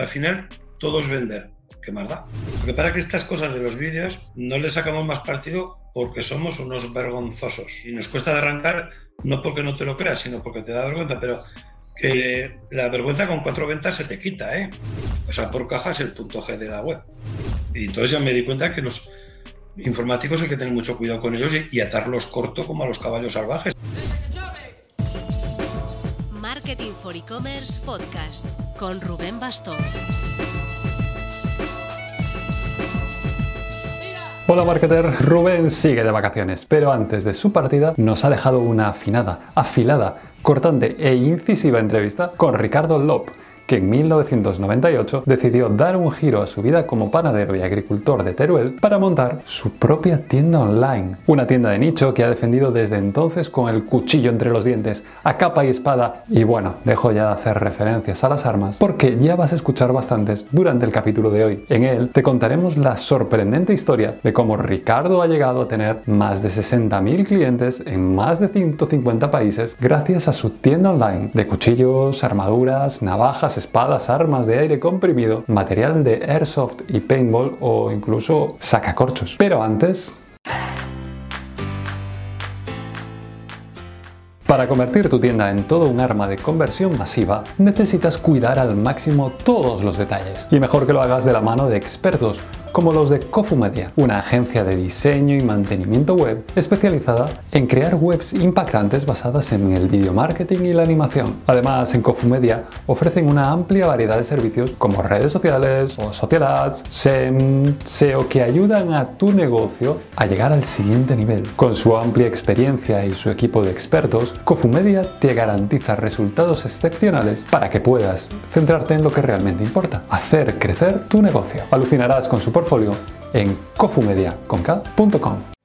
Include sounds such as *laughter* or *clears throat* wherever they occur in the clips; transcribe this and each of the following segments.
Al final, todo es vender. ¿Qué más da? Porque para que estas cosas de los vídeos no le sacamos más partido porque somos unos vergonzosos. Y nos cuesta de arrancar, no porque no te lo creas, sino porque te da vergüenza, pero que la vergüenza con cuatro ventas se te quita, ¿eh? Pasar por caja es el punto G de la web. Y entonces ya me di cuenta que los informáticos hay que tener mucho cuidado con ellos y atarlos corto como a los caballos salvajes. Marketing for E-Commerce Podcast con Rubén Bastón. Hola marketer, Rubén sigue de vacaciones, pero antes de su partida nos ha dejado una afinada, afilada, cortante e incisiva entrevista con Ricardo Lop, que en 1998 decidió dar un giro a su vida como panadero y agricultor de Teruel para montar su propia tienda online. Una tienda de nicho que ha defendido desde entonces con el cuchillo entre los dientes, a capa y espada. Y bueno, dejo ya de hacer referencias a las armas porque ya vas a escuchar bastantes durante el capítulo de hoy. En él te contaremos la sorprendente historia de cómo Ricardo ha llegado a tener más de 60.000 clientes en más de 150 países gracias a su tienda online de cuchillos, armaduras, navajas, espadas, armas de aire comprimido, material de airsoft y paintball o incluso sacacorchos. Pero antes... Para convertir tu tienda en todo un arma de conversión masiva, necesitas cuidar al máximo todos los detalles. Y mejor que lo hagas de la mano de expertos como los de Kofu Media, una agencia de diseño y mantenimiento web especializada en crear webs impactantes basadas en el video marketing y la animación. Además, en Kofu Media ofrecen una amplia variedad de servicios como redes sociales o social ads, SEM, SEO que ayudan a tu negocio a llegar al siguiente nivel. Con su amplia experiencia y su equipo de expertos, Kofu Media te garantiza resultados excepcionales para que puedas centrarte en lo que realmente importa, hacer crecer tu negocio. Alucinarás con su portfolio en cofumedia.com.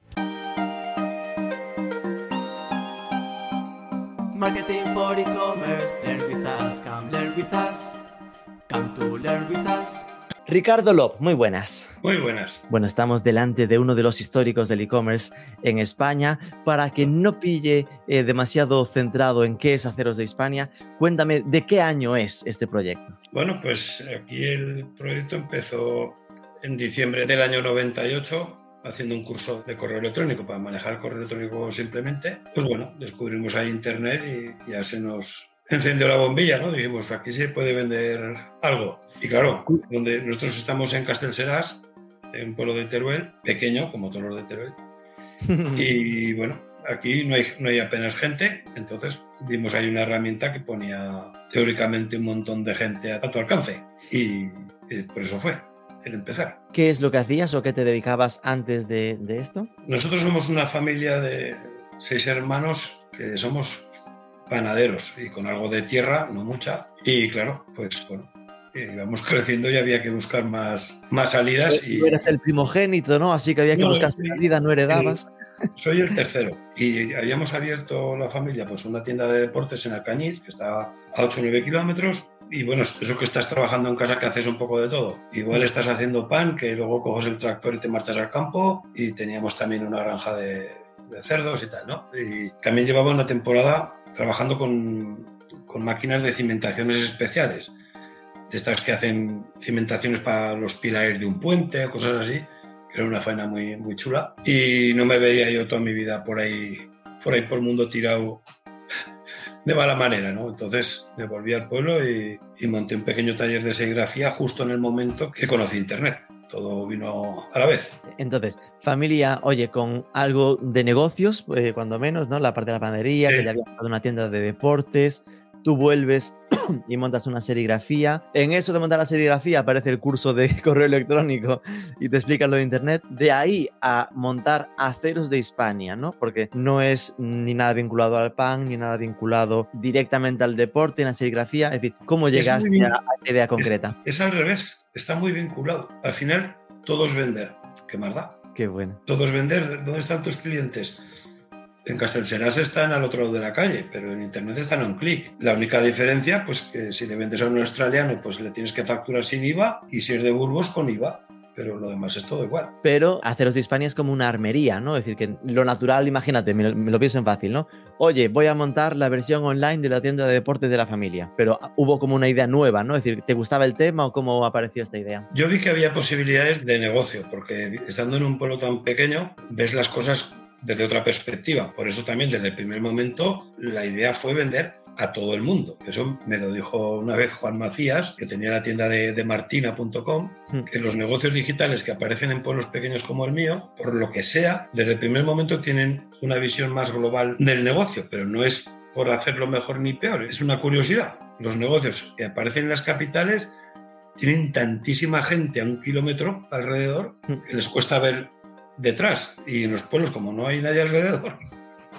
Ricardo Lop, muy buenas. Muy buenas. Bueno, estamos delante de uno de los históricos del e-commerce en España. Para que no pille eh, demasiado centrado en qué es Aceros de Hispania, cuéntame de qué año es este proyecto. Bueno, pues aquí el proyecto empezó en diciembre del año 98 haciendo un curso de correo electrónico para manejar el correo electrónico simplemente. Pues bueno, descubrimos ahí internet y ya se nos encendió la bombilla, ¿no? Dijimos, aquí se puede vender algo. Y claro, donde nosotros estamos en Castelserás, en un pueblo de Teruel, pequeño, como todos los de Teruel. *laughs* Y bueno, aquí no hay, no hay apenas gente, entonces vimos ahí una herramienta que ponía teóricamente un montón de gente a, tu alcance. Y, y por eso fue el empezar. ¿Qué es lo que hacías o qué te dedicabas antes de, de esto? Nosotros somos una familia de seis hermanos que somos panaderos y con algo de tierra, no mucha. Y claro, pues bueno, íbamos *laughs* creciendo y había que buscar más, más salidas. Y... Tú eras el primogénito, ¿no? Así que había que No, buscar salida, no heredabas. Soy el tercero. Y habíamos abierto la familia, pues una tienda de deportes en Alcañiz, que está a 8 o 9 kilómetros. Y bueno, eso que estás trabajando en casa que haces un poco de todo. Igual estás haciendo pan, que luego coges el tractor y te marchas al campo. Y teníamos también una granja de, de cerdos y tal, ¿no? Y también llevaba una temporada trabajando con, con máquinas de cimentaciones especiales. De estas que hacen cimentaciones para los pilares de un puente o cosas así. Que era una faena muy, muy chula. Y no me veía yo toda mi vida por ahí, por ahí por el mundo tirado de mala manera, ¿no? Entonces me volví al pueblo y, y monté un pequeño taller de serigrafía justo en el momento que conocí Internet. Todo vino a la vez. Entonces, familia, oye, con algo de negocios, eh, cuando menos, ¿no? La parte de la panadería, Sí. que ya había montado una tienda de deportes, tú vuelves *clears throat* y montas una serigrafía. En eso de montar la serigrafía aparece el curso de *laughs* correo electrónico y te explican lo de internet. De ahí a montar aceros de Hispania, ¿no? Porque no es ni nada vinculado al pan, ni nada vinculado directamente al deporte, en la serigrafía. Es decir, ¿cómo llegaste a, a esa idea concreta? Es, es al revés, está muy vinculado. Al final, todo es vender. ¿Qué más da? Qué bueno. Todo es vender. ¿Dónde están tus clientes? En Castelserás están al otro lado de la calle, pero en Internet están a un clic. La única diferencia, pues que si le vendes a un australiano, pues le tienes que facturar sin IVA y si es de Burgos, con IVA. Pero lo demás es todo igual. Pero Aceros de Hispania es como una armería, ¿no? Es decir, que lo natural, imagínate, me lo, me lo pienso en fácil, ¿no? Oye, voy a montar la versión online de la tienda de deportes de la familia, pero hubo como una idea nueva, ¿no? Es decir, ¿te gustaba el tema o cómo apareció esta idea? Yo vi que había posibilidades de negocio, porque estando en un pueblo tan pequeño, ves las cosas desde otra perspectiva. Por eso también desde el primer momento la idea fue vender a todo el mundo. Eso me lo dijo una vez Juan Macías, que tenía la tienda de, de martina.com, Hmm. que los negocios digitales que aparecen en pueblos pequeños como el mío, por lo que sea, desde el primer momento tienen una visión más global del negocio, pero no es por hacerlo mejor ni peor, es una curiosidad. Los negocios que aparecen en las capitales tienen tantísima gente a un kilómetro alrededor Hmm. que les cuesta ver detrás. Y en los pueblos, como no hay nadie alrededor,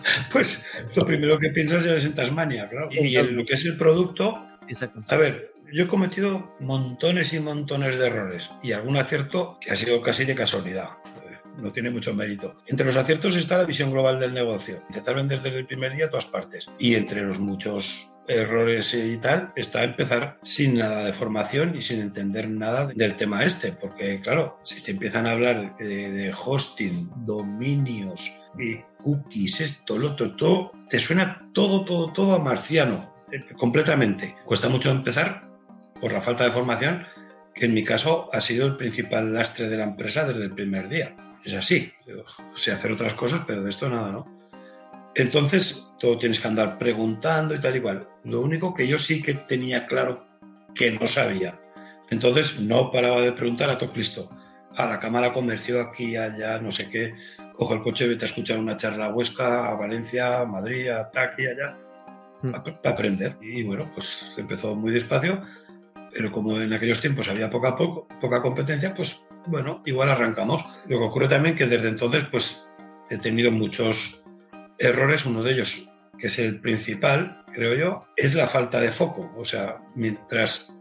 *laughs* pues lo primero que piensas es en Tasmania, claro. Y en lo que es el producto, exacto. a ver, yo he cometido montones y montones de errores y algún acierto que ha sido casi de casualidad. Eh, No tiene mucho mérito. Entre los aciertos está la visión global del negocio. Intentar vender desde el primer día a todas partes. Y entre los muchos errores y tal, está empezar sin nada de formación y sin entender nada del tema este. Porque, claro, si te empiezan a hablar de, de hosting, dominios, y cookies, esto, lo otro, todo, te suena todo, todo, todo a marciano, eh, completamente. Cuesta mucho empezar por la falta de formación, que en mi caso ha sido el principal lastre de la empresa desde el primer día. Es así, sé hacer otras cosas, pero de esto nada, ¿no? Entonces, todo tienes que andar preguntando y tal igual. Lo único que yo sí que tenía claro que no sabía. Entonces, no paraba de preguntar a todo. A la Cámara Comercio, aquí, allá, no sé qué. Cojo el coche, vete a escuchar una charla a Huesca, a Valencia, a Madrid, a aquí, allá, para aprender. Y bueno, pues empezó muy despacio, pero como en aquellos tiempos había poca, poco, poca competencia, pues bueno, igual arrancamos. Lo que ocurre también que desde entonces, pues he tenido muchos errores, uno de ellos, que es el principal, creo yo, es la falta de foco. O sea, mientras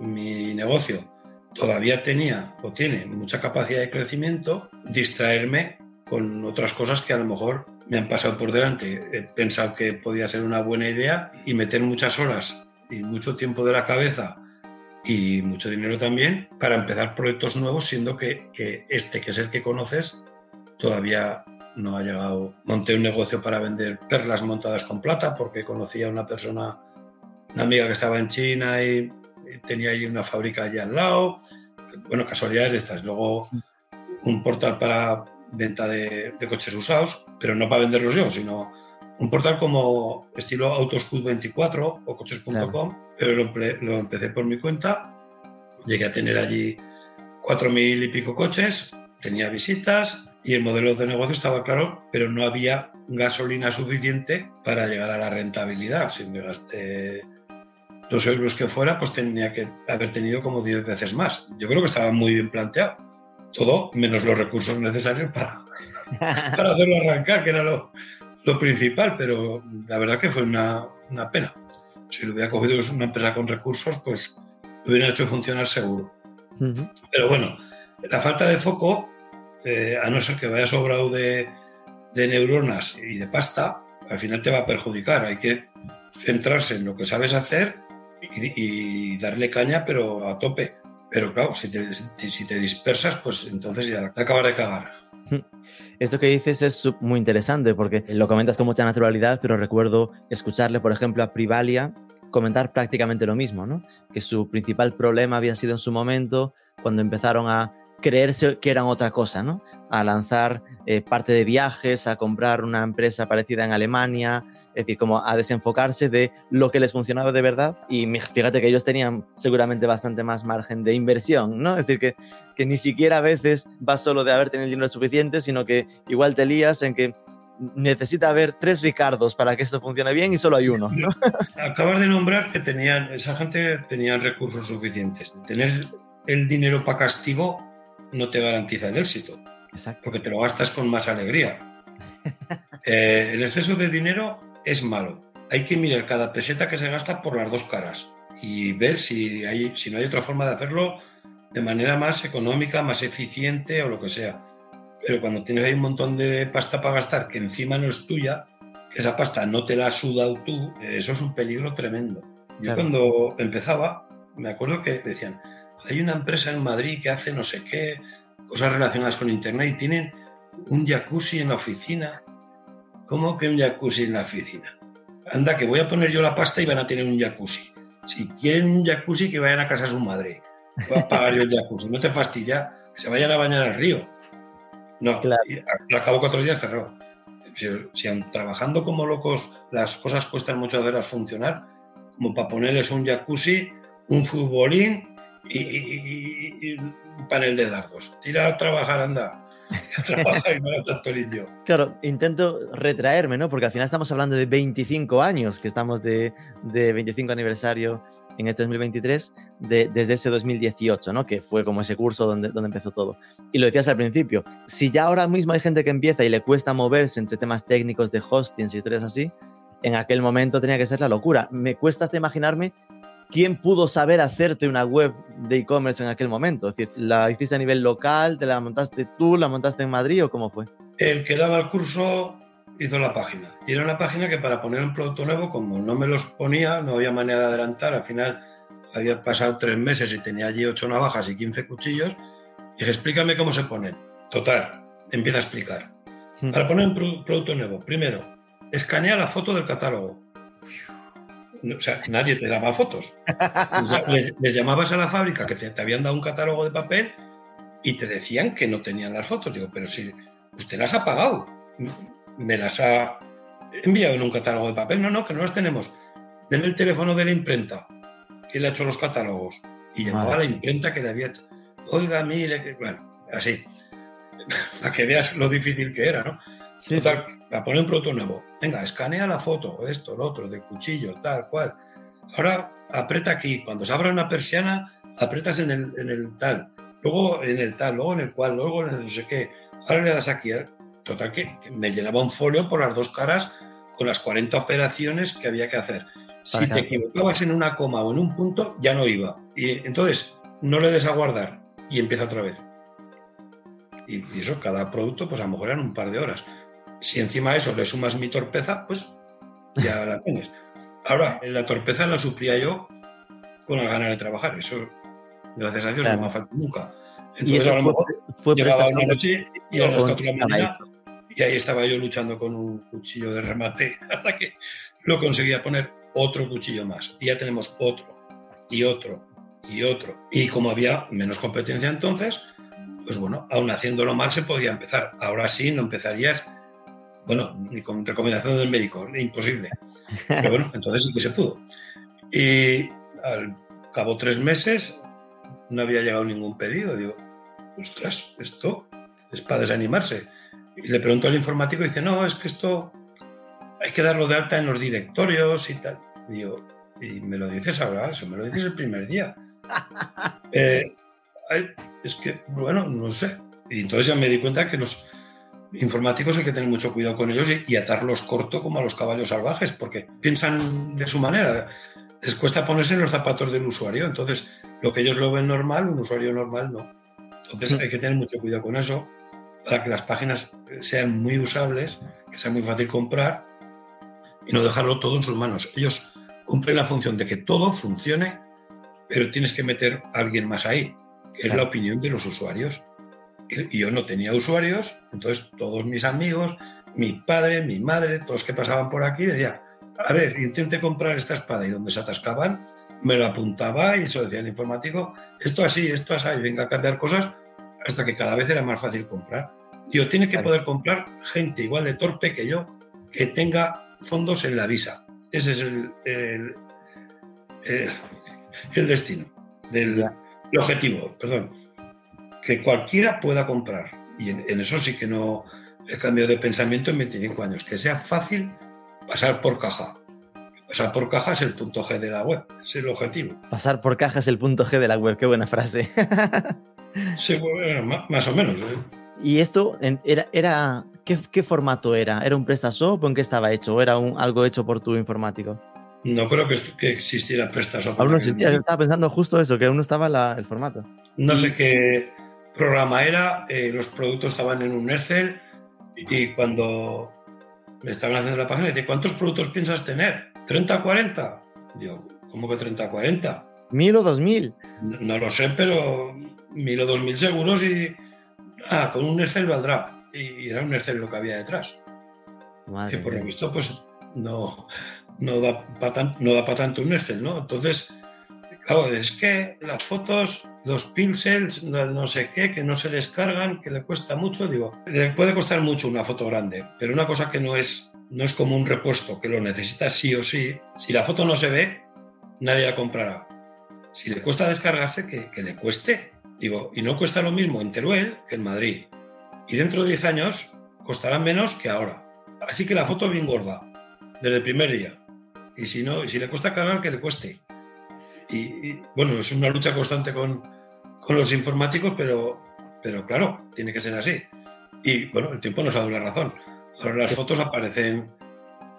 mi negocio todavía tenía o tiene mucha capacidad de crecimiento, distraerme con otras cosas que a lo mejor me han pasado por delante. He pensado que podía ser una buena idea y meter muchas horas y mucho tiempo de la cabeza y mucho dinero también para empezar proyectos nuevos, siendo que, que este, que es el que conoces, todavía no ha llegado. Monté un negocio para vender perlas montadas con plata porque conocía a una persona, una amiga que estaba en China y, y tenía ahí una fábrica allí al lado. Bueno, casualidades de estas. Luego un portal para venta de, de coches usados, pero no para venderlos yo, sino un portal como estilo Autoscoot24 o coches.com, Claro. pero lo, lo empecé por mi cuenta. Llegué a tener allí cuatro mil y pico coches, tenía visitas y el modelo de negocio estaba claro, pero no había gasolina suficiente para llegar a la rentabilidad. Si me gasté los euros que fuera, pues tenía que haber tenido como 10 veces más. Yo creo que estaba muy bien planteado. Todo menos los recursos necesarios para, *laughs* para hacerlo arrancar, que era lo, lo principal, pero la verdad que fue una, una pena. Si lo hubiera cogido una empresa con recursos, pues lo hubiera hecho funcionar seguro. Pero bueno, la falta de foco, eh, a no ser que vaya sobrado de, de neuronas y de pasta, al final te va a perjudicar. Hay que centrarse en lo que sabes hacer y, y darle caña, pero a tope. Pero claro, si te, dispersas, pues entonces ya la acabas de cagar. *laughs* Esto que dices es muy interesante porque lo comentas con mucha naturalidad, pero recuerdo escucharle, por ejemplo, a Privalia comentar prácticamente lo mismo, ¿no? Que su principal problema había sido en su momento cuando empezaron a creerse que eran otra cosa, ¿no? A lanzar eh, parte de viajes, a comprar una empresa parecida en Alemania, es decir, como a desenfocarse de lo que les funcionaba de verdad. Y fíjate que ellos tenían seguramente bastante más margen de inversión, ¿no? Es decir, que, que ni siquiera a veces va solo de haber tenido dinero suficiente, sino que igual te lías en que necesita haber tres Ricardos para que esto funcione bien y solo hay uno, ¿no? *laughs* Acabas de nombrar que tenían, esa gente tenían recursos suficientes. Tener el dinero para castigo no te garantiza el éxito. Exacto. porque te lo gastas con más alegría. *laughs* Eh, el exceso de dinero es malo. Hay que mirar cada peseta que se gasta por las dos caras y ver si, hay, si no hay otra forma de hacerlo de manera más económica, más eficiente o lo que sea. Pero cuando tienes ahí un montón de pasta para gastar que encima no es tuya, esa pasta no te la has sudado tú, eso es un peligro tremendo. Yo Claro. cuando empezaba, me acuerdo que decían, hay una empresa en Madrid que hace no sé qué, cosas relacionadas con Internet y tienen un jacuzzi en la oficina. ¿Cómo que un jacuzzi en la oficina? Anda, que voy a poner yo la pasta y van a tener un jacuzzi. Si quieren un jacuzzi, que vayan a casa de su madre. Voy a pagar yo el jacuzzi. No te fastidia que se vayan a bañar al río. No, Claro. y al cabo cuatro días cerrado. Si, si trabajando como locos las cosas cuestan mucho hacerlas funcionar, como para ponerles un jacuzzi, un futbolín y, panel de dardos. Tira a trabajar, anda. Claro, intento retraerme, ¿no? Porque al final estamos hablando de 25 años, que estamos de, de 25 aniversario en este 2023, de- desde ese 2018, ¿no? Que fue como ese curso donde, donde empezó todo. Y lo decías al principio, si ya ahora mismo hay gente que empieza y le cuesta moverse entre temas técnicos de hostings y historias así, en aquel momento tenía que ser la locura. Me cuesta hasta imaginarme quién pudo saber hacerte una web de e-commerce en aquel momento. Es decir, ¿la hiciste a nivel local? ¿Te la montaste tú? ¿La montaste en Madrid o cómo fue? El que daba el curso hizo la página. Y era una página que para poner un producto nuevo, como no me los ponía, no había manera de adelantar. Al final había pasado tres meses y tenía allí ocho navajas y 15 cuchillos. Y dije, explícame cómo se ponen. Total, empieza a explicar. Para poner un produ- producto nuevo, primero, escanea la foto del catálogo. O sea, nadie te daba fotos. O sea, les, les llamabas a la fábrica que te, te habían dado un catálogo de papel y te decían que no tenían las fotos. Digo, pero si usted las ha pagado, me las ha enviado en un catálogo de papel. No, no, que no las tenemos. Deme el teléfono de la imprenta, que le ha hecho los catálogos. Y llamaba a la imprenta que le había hecho. Oiga, mire, que... bueno, así. *laughs* Para que veas lo difícil que era, ¿no? Sí, Total, para poner un producto nuevo. Venga, escanea la foto, esto, lo otro, del cuchillo, tal cual. Ahora aprieta aquí. Cuando se abra una persiana, aprietas en el, en el tal. Luego en el tal, luego en el cual, luego en el no sé qué. Ahora le das aquí. Total, que, me llenaba un folio por las dos caras con las 40 operaciones que había que hacer. Si te equivocabas en una coma o en un punto, ya no iba. Y entonces, no le des a guardar y empieza otra vez. Y, y eso, cada producto, pues a lo mejor eran un par de horas. Si encima a eso le sumas mi torpeza, pues ya *laughs* la tienes. Ahora, la torpeza la suplía yo con las ganas de trabajar. Eso, gracias a Dios, Claro. no me ha faltado nunca. Entonces, a lo fue, mejor fue llegaba una noche y a las o 4 de la mañana y ahí estaba yo luchando con un cuchillo de remate *laughs* hasta que lo conseguía poner otro cuchillo más. Y ya tenemos otro, y otro, y otro. Y como había menos competencia entonces, pues bueno, aún haciéndolo mal se podía empezar. Ahora sí, no empezarías, bueno, ni con recomendación del médico, imposible. Pero bueno, entonces sí que se pudo. Y al cabo de tres meses no había llegado ningún pedido. Digo, ostras, esto es para desanimarse. Y le pregunto al informático y dice, no, es que esto hay que darlo de alta en los directorios y tal. Yo, y me lo dices ahora, eso me lo dices el primer día. *laughs* Eh, es que, bueno, no sé. Y entonces ya me di cuenta que los informáticos hay que tener mucho cuidado con ellos y, y atarlos corto como a los caballos salvajes, porque piensan de su manera. Les cuesta ponerse en los zapatos del usuario. Entonces, lo que ellos lo ven normal, un usuario normal no. Entonces, hay que tener mucho cuidado con eso para que las páginas sean muy usables, que sea muy fácil comprar y no dejarlo todo en sus manos. Ellos cumplen la función de que todo funcione, pero tienes que meter a alguien más ahí, que es la opinión de los usuarios. Y yo no tenía usuarios, entonces todos mis amigos, mi padre, mi madre, todos que pasaban por aquí, decían, a ver, intente comprar esta espada y donde se atascaban, me lo apuntaba y eso decía el informático, esto así, esto así, venga a cambiar cosas hasta que cada vez era más fácil comprar. Tío, tiene que poder comprar gente igual de torpe que yo, que tenga fondos en la visa. Ese es el, el, el- el destino, del, el objetivo, perdón. Que cualquiera pueda comprar. Y en, en eso sí que no he cambiado de pensamiento en 25 años. Que sea fácil pasar por caja. Pasar por caja es el punto G de la web, es el objetivo. Pasar por caja es el punto G de la web, qué buena frase. *laughs* Sí, bueno, más o menos. ¿eh? ¿Y esto era, era ¿qué, qué formato era? ¿Era un PrestaShop o en qué estaba hecho? ¿O era un, algo hecho por tu informático? No creo que, que existiera PrestaShop. Aún no existía, yo estaba pensando justo eso, que aún no estaba la- el formato. No sé qué programa era, eh, los productos estaban en un Excel y cuando me estaban haciendo la página, dice, ¿cuántos productos piensas tener? ¿30 40? Digo, ¿cómo que 30 40? ¿Mil o dos mil? No, no lo sé, pero mil o dos mil seguros y Ah, con un Excel valdrá. Y era un Excel lo que había detrás. Madre que por lo visto, pues no, no da para no da pa tanto un Excel, ¿no? Entonces, claro, es que las fotos, los pixels, no, sé qué, que no se descargan, que le cuesta mucho, digo, le puede costar mucho una foto grande, pero una cosa que no es, no es como un repuesto, que lo necesitas sí o sí, si la foto no se ve, nadie la comprará. Si le cuesta descargarse, que, que le cueste. Digo, y no cuesta lo mismo en Teruel que en Madrid. Y dentro de 10 años costará menos que ahora. Así que la foto bien gorda, desde el primer día. Y si no, si le cuesta cargar, que le cueste. Y, y, bueno, es una lucha constante con, con los informáticos, pero, pero claro, tiene que ser así. Y bueno, el tiempo nos ha dado la razón. Ahora las fotos aparecen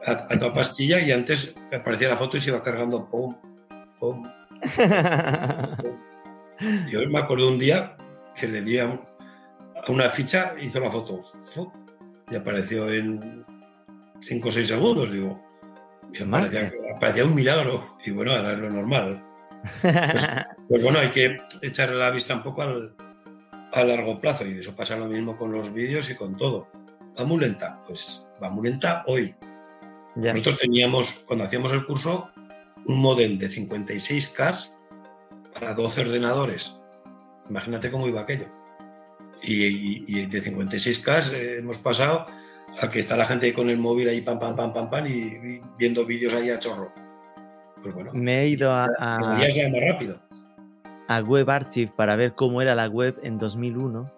a, a toda pastilla y antes aparecía la foto y se iba cargando pum, pum. *laughs* Yo me acuerdo un día que le di a, un- a una ficha, hizo la foto y apareció en 5 o 6 segundos. Digo, parecía, parecía un milagro. Y bueno, ahora es lo normal. Pues, *laughs* pues bueno, hay que echarle la vista un poco al, a largo plazo y eso pasa lo mismo con los vídeos y con todo. Va muy lenta, pues va muy lenta hoy. Ya. Nosotros teníamos, cuando hacíamos el curso, un modem de 56K para 12 ordenadores. Imagínate cómo iba aquello. Y, y- y de 56K eh, hemos pasado a que está la gente con el móvil ahí pam, pam, pam, pam, pam y, y viendo vídeos ahí a chorro. Pues bueno, Me he ido a, a, más rápido. a Web Archive para ver cómo era la web en 2001.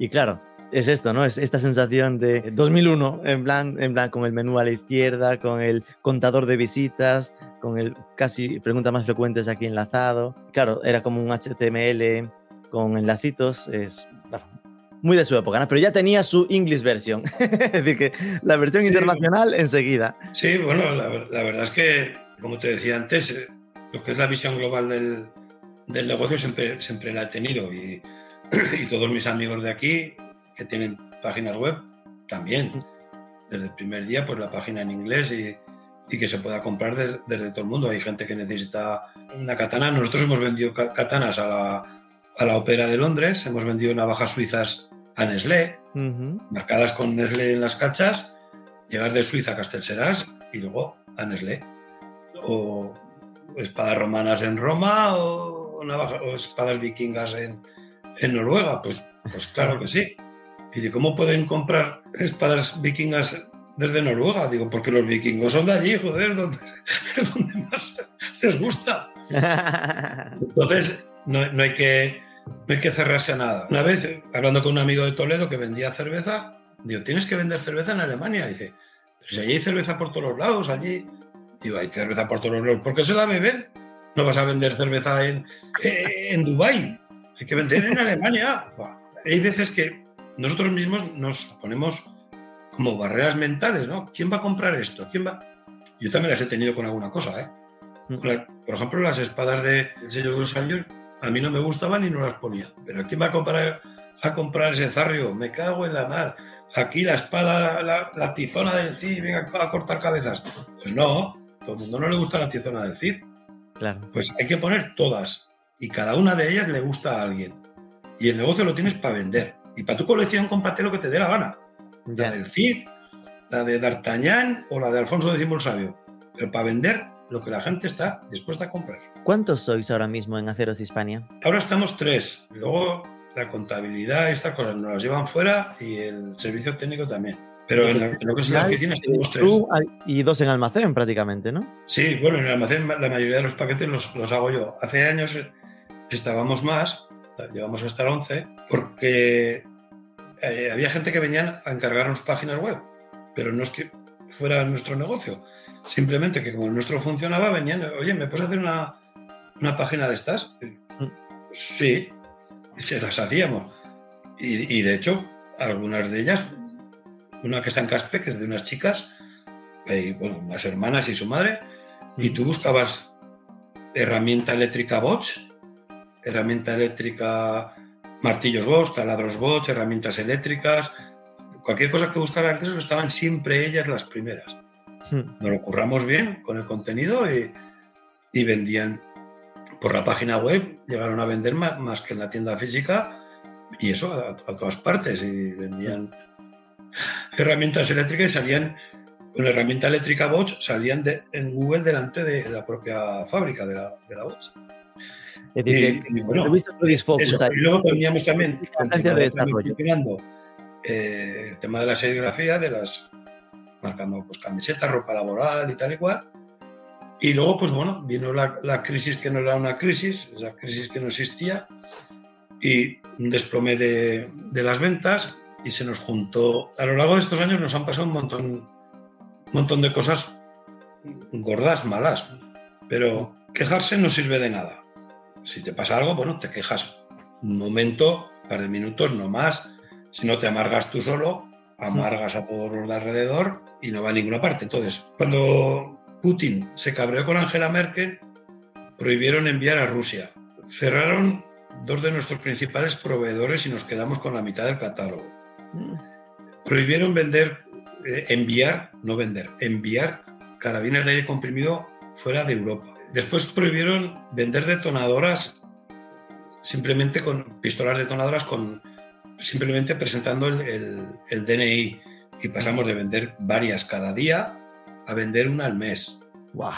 Y claro, es esto, ¿no? Es esta sensación de 2001, en plan, en plan con el menú a la izquierda, con el contador de visitas, con el casi preguntas más frecuentes aquí enlazado. Claro, era como un HTML con enlacitos. Es muy de su época, ¿no? Pero ya tenía su English version. *laughs* es decir, que la versión Sí. internacional enseguida. Sí, bueno, la, la verdad es que, como te decía antes, eh, lo que es la visión global del, del negocio siempre, siempre la he tenido y, *clears throat* y todos mis amigos de aquí que tienen páginas web también. Desde el primer día, pues la página en inglés y, y que se pueda comprar de- desde todo el mundo. Hay gente que necesita una katana. Nosotros hemos vendido katanas a la, a la Ópera de Londres, hemos vendido navajas suizas a Nestlé, marcadas con Nestlé en las cachas, llegar de Suiza a Castelserás y luego a Nestlé. O espadas romanas en Roma o, navaja- o espadas vikingas en, en Noruega. Pues, pues claro que sí. Y de cómo pueden comprar espadas vikingas desde Noruega. Digo, porque los vikingos son de allí, joder, donde, *laughs* es donde más les gusta. *laughs* Entonces, no, no hay que, no hay que cerrarse a nada. Una vez, hablando con un amigo de Toledo que vendía cerveza, digo, tienes que vender cerveza en Alemania. dice, pero si allí hay cerveza por todos los lados, allí. Digo, hay cerveza por todos lados. ¿Por qué se la beben? No vas a vender cerveza en, eh, en Dubái. Hay que vender en Alemania. Hay veces que nosotros mismos nos ponemos como barreras mentales, ¿no? ¿Quién va a comprar esto? ¿Quién va? Yo también las he tenido con alguna cosa, ¿eh? La- por ejemplo, las espadas del Señor de los Anillos a mí no me gustaban y no las ponía. Pero ¿quién va a comprar, a comprar ese zarrio? Me cago en la mar. Aquí la espada, la, la tizona del Cid, venga a cortar cabezas. Pues no, todo el mundo no le gusta la tizona del Cid. claro. Pues hay que poner todas. Y cada una de ellas le gusta a alguien. Y el negocio lo tienes para vender. Y para tu colección, cómprate lo que te dé la gana. La del Cid, la de D'Artagnan o la de Alfonso X el Sabio. Pero para vender lo que la gente está dispuesta a comprar. ¿Cuántos sois ahora mismo en Aceros Hispania? Ahora estamos tres. Luego la contabilidad, estas cosas nos las llevan fuera y el servicio técnico también. Pero en, la- en lo que es la oficina estamos tres. Tú y dos en almacén prácticamente, ¿no? Sí, bueno, en el almacén la mayoría de los paquetes los, los hago yo. Hace años estábamos más, llevamos hasta el 11, porque eh, había gente que venían a encargarnos páginas web, pero no es que fuera nuestro negocio. Simplemente que como el nuestro funcionaba, venían, oye, ¿me puedes hacer una, una página de estas? Sí, se las hacíamos. Y, y de hecho, algunas de ellas, una que está en Caspe, que es de unas chicas, eh, bueno, unas hermanas y su madre, y tú buscabas herramienta eléctrica Bosch, herramienta eléctrica martillos Bosch, taladros Bosch, herramientas eléctricas, cualquier cosa que buscaras de eso estaban siempre ellas las primeras. Nos lo curramos bien con el contenido y, y vendían por la página web, llegaron a vender más, más que en la tienda física y eso a, a todas partes. Y vendían herramientas eléctricas y salían, con herramienta eléctrica Bosch, salían de- en Google delante de la propia fábrica de la, de la Bosch. Es decir, Y- y bueno, Eso, y luego teníamos también, de funcionando, eh, el tema de la serigrafía, de las marcando pues camisetas, ropa laboral y tal y cual. Y luego, pues bueno, vino la, la crisis que no era una crisis, la crisis que no existía, y un desplome de, de las ventas, y se nos juntó. A lo largo de estos años nos han pasado un montón, un montón de cosas gordas, malas, pero quejarse no sirve de nada. Si te pasa algo, bueno, te quejas un momento, un par de minutos, no más. Si no te amargas tú solo, amargas a todos los de alrededor y no va a ninguna parte. Entonces, cuando Putin se cabreó con Angela Merkel, prohibieron enviar a Rusia. Cerraron dos de nuestros principales proveedores y nos quedamos con la mitad del catálogo. Prohibieron vender, eh, enviar, no vender, enviar carabines de aire comprimido fuera de Europa. Después prohibieron vender detonadoras simplemente con pistolas detonadoras con simplemente presentando el, el- el DNI y pasamos de vender varias cada día a vender una al mes. Guau.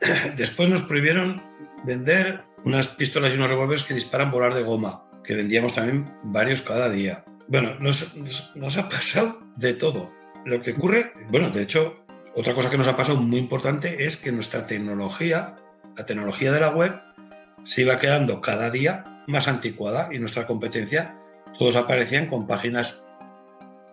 *clears throat* Después nos prohibieron vender unas pistolas y unos revólveres que disparan volar de goma, que vendíamos también varios cada día. Bueno, nos, nos- nos ha pasado de todo. Lo que ocurre, bueno, de hecho, otra cosa que nos ha pasado muy importante es que nuestra tecnología, la tecnología de la web, se iba quedando cada día más anticuada y nuestra competencia, todos aparecían con páginas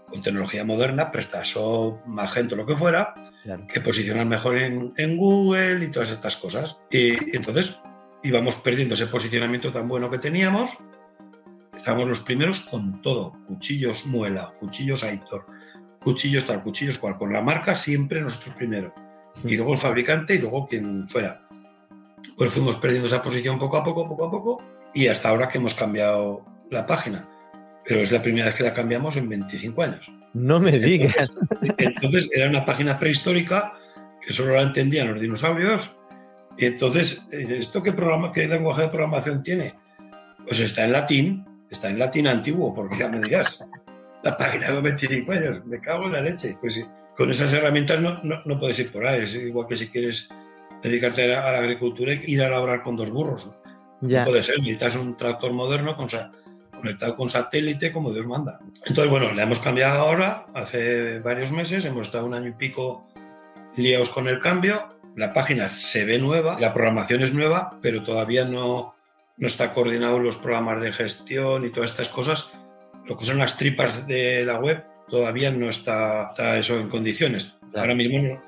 con tecnología moderna, PrestaShop, Magento, lo que fuera, Claro. que posicionan mejor en, en Google y todas estas cosas. Y entonces íbamos perdiendo ese posicionamiento tan bueno que teníamos. Estábamos los primeros con todo, cuchillos muela, cuchillos Aitor, cuchillos tal, cuchillos cual, con la marca siempre nosotros primero. Y luego el fabricante y luego quien fuera. Pues fuimos perdiendo esa posición poco a poco, poco a poco, y hasta ahora que hemos cambiado la página. Pero es la primera vez que la cambiamos en 25 años. No me digas. Entonces era una página prehistórica que solo la entendían los dinosaurios. Y entonces, eh, ¿esto qué, programa, qué lenguaje de programación tiene? Pues está en latín, está en latín antiguo, porque ya me dirás. La página de 25 años, me cago en la leche. Pues con esas herramientas no, no, no puedes ir por ahí. Es igual que si quieres dedicarte a la, la agricultura y ir a labrar con dos burros. Ya. No puede ser, necesitas un tractor moderno con conectado con satélite como Dios manda. Entonces, bueno, le hemos cambiado ahora, hace varios meses, hemos estado un año y pico liados con el cambio, la página se ve nueva, la programación es nueva, pero todavía no, no está coordinado los programas de gestión y todas estas cosas. Lo que son las tripas de la web todavía no está, está eso en condiciones. Claro. Ahora mismo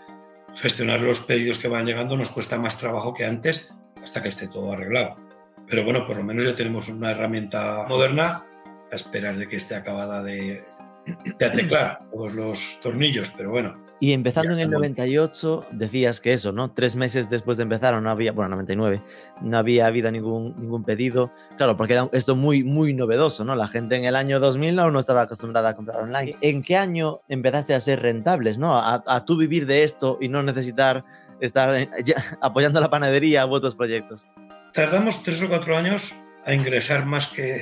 gestionar los pedidos que van llegando nos cuesta más trabajo que antes hasta que esté todo arreglado. Pero bueno, por lo menos ya tenemos una herramienta moderna a esperar de que esté acabada de, de ateclar todos los tornillos, pero bueno. Y empezando Ya en el estamos. 98, decías que eso, ¿no? Tres meses después de empezar, no había, bueno, 99, no había habido ningún, ningún pedido. Claro, porque era esto muy, muy novedoso, ¿no? La gente en el año 2000 no, no estaba acostumbrada a comprar online. ¿En qué año empezaste a ser rentables, ¿no? A, a tú vivir de esto y no necesitar estar en- ya *laughs* apoyando la panadería u otros proyectos. Tardamos tres o cuatro años a ingresar más que.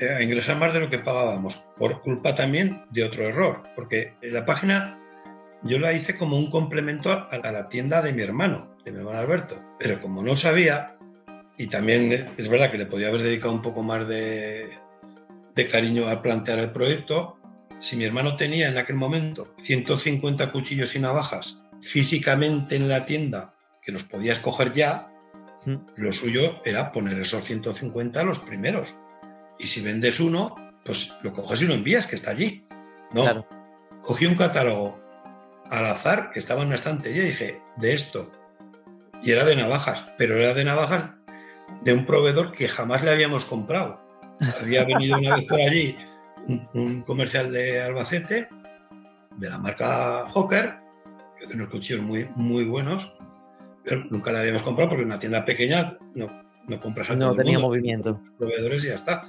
A ingresar más de lo que pagábamos, por culpa también de otro error, porque la página yo la hice como un complemento a, la tienda de mi hermano, de mi hermano Alberto, pero como no sabía, y también es verdad que le podía haber dedicado un poco más de, de cariño al plantear el proyecto, si mi hermano tenía en aquel momento 150 cuchillos y navajas físicamente en la tienda que los podías coger ya, lo suyo era poner esos 150 los primeros. Y si vendes uno, pues lo coges y lo envías, que está allí. No, Claro. cogí un catálogo al azar que estaba en una estantería y dije, de esto. Y era de navajas, pero era de navajas de un proveedor que jamás le habíamos comprado. Había venido una vez por allí un, un comercial de Albacete, de la marca Hawker, que tiene unos cuchillos muy, muy buenos, pero nunca la habíamos comprado porque en una tienda pequeña no, no compras a No todo el tenía mundo, movimiento. proveedores y ya está.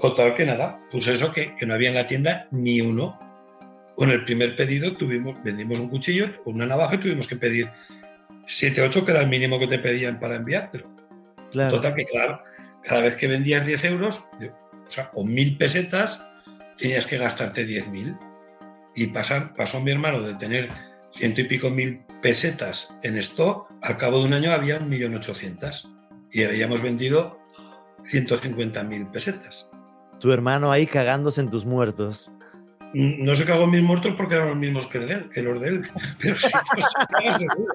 Total que nada, puse eso que, que no había en la tienda ni uno. Con el primer pedido tuvimos, vendimos un cuchillo, una navaja y tuvimos que pedir 7, 8, que era el mínimo que te pedían para enviártelo. Claro. Total que cada, cada vez que vendías 10 euros, o sea, con mil pesetas, tenías que gastarte 10.000. Y pasar, pasó mi hermano de tener ciento y pico mil pesetas en stock, al cabo de un año había un millón ochocientas y habíamos vendido 150.000 pesetas. Tu hermano ahí cagándose en tus muertos. No se cagó en mis muertos porque eran los mismos que, él, que los de él, *laughs* pero sí, pues, seguro.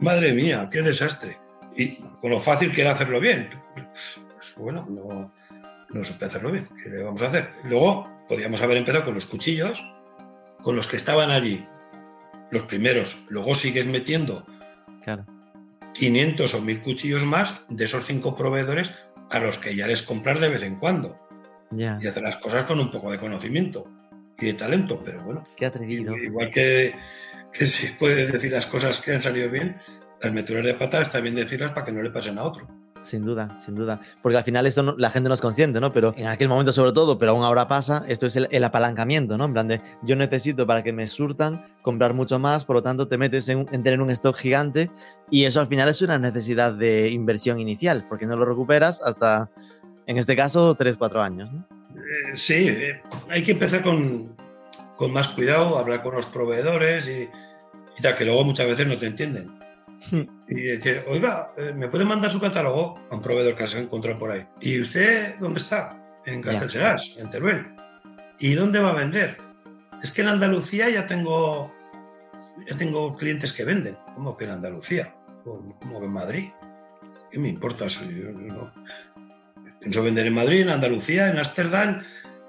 Madre mía, qué desastre. Y con lo fácil que era hacerlo bien. Pues, bueno, no, no supe hacerlo bien. ¿Qué le vamos a hacer? Luego podíamos haber empezado con los cuchillos, con los que estaban allí, los primeros. Luego sigues metiendo Claro. 500 o 1000 cuchillos más de esos cinco proveedores a los que ya les comprar de vez en cuando. Ya. Y hacer las cosas con un poco de conocimiento y de talento. Pero bueno, Qué atrevido. igual que, que se puede decir las cosas que han salido bien, las meteduras de pata está bien decirlas para que no le pasen a otro. Sin duda, sin duda. Porque al final esto no- la gente no es consciente, ¿no? Pero en aquel momento sobre todo, pero aún ahora pasa, esto es el, el apalancamiento, ¿no? En plan de, yo necesito para que me surtan comprar mucho más, por lo tanto te metes en, en tener un stock gigante y eso al final es una necesidad de inversión inicial, porque no lo recuperas hasta, en este caso, 3, 4 años, ¿no? Eh, sí, eh, hay que empezar con, con más cuidado, hablar con los proveedores y, y tal, que luego muchas veces no te entienden. Y dice, oiga, eh, ¿me puede mandar su catálogo a un proveedor que se ha encontrado por ahí? ¿Y usted dónde está? En Ya. Castellserás, en Teruel. ¿Y dónde va a vender? Es que en Andalucía ya tengo, ya tengo clientes que venden. ¿Cómo que en Andalucía? ¿Cómo cómo que en Madrid? ¿Qué me importa? Si yo no- Pienso vender en Madrid, en Andalucía, en Ámsterdam,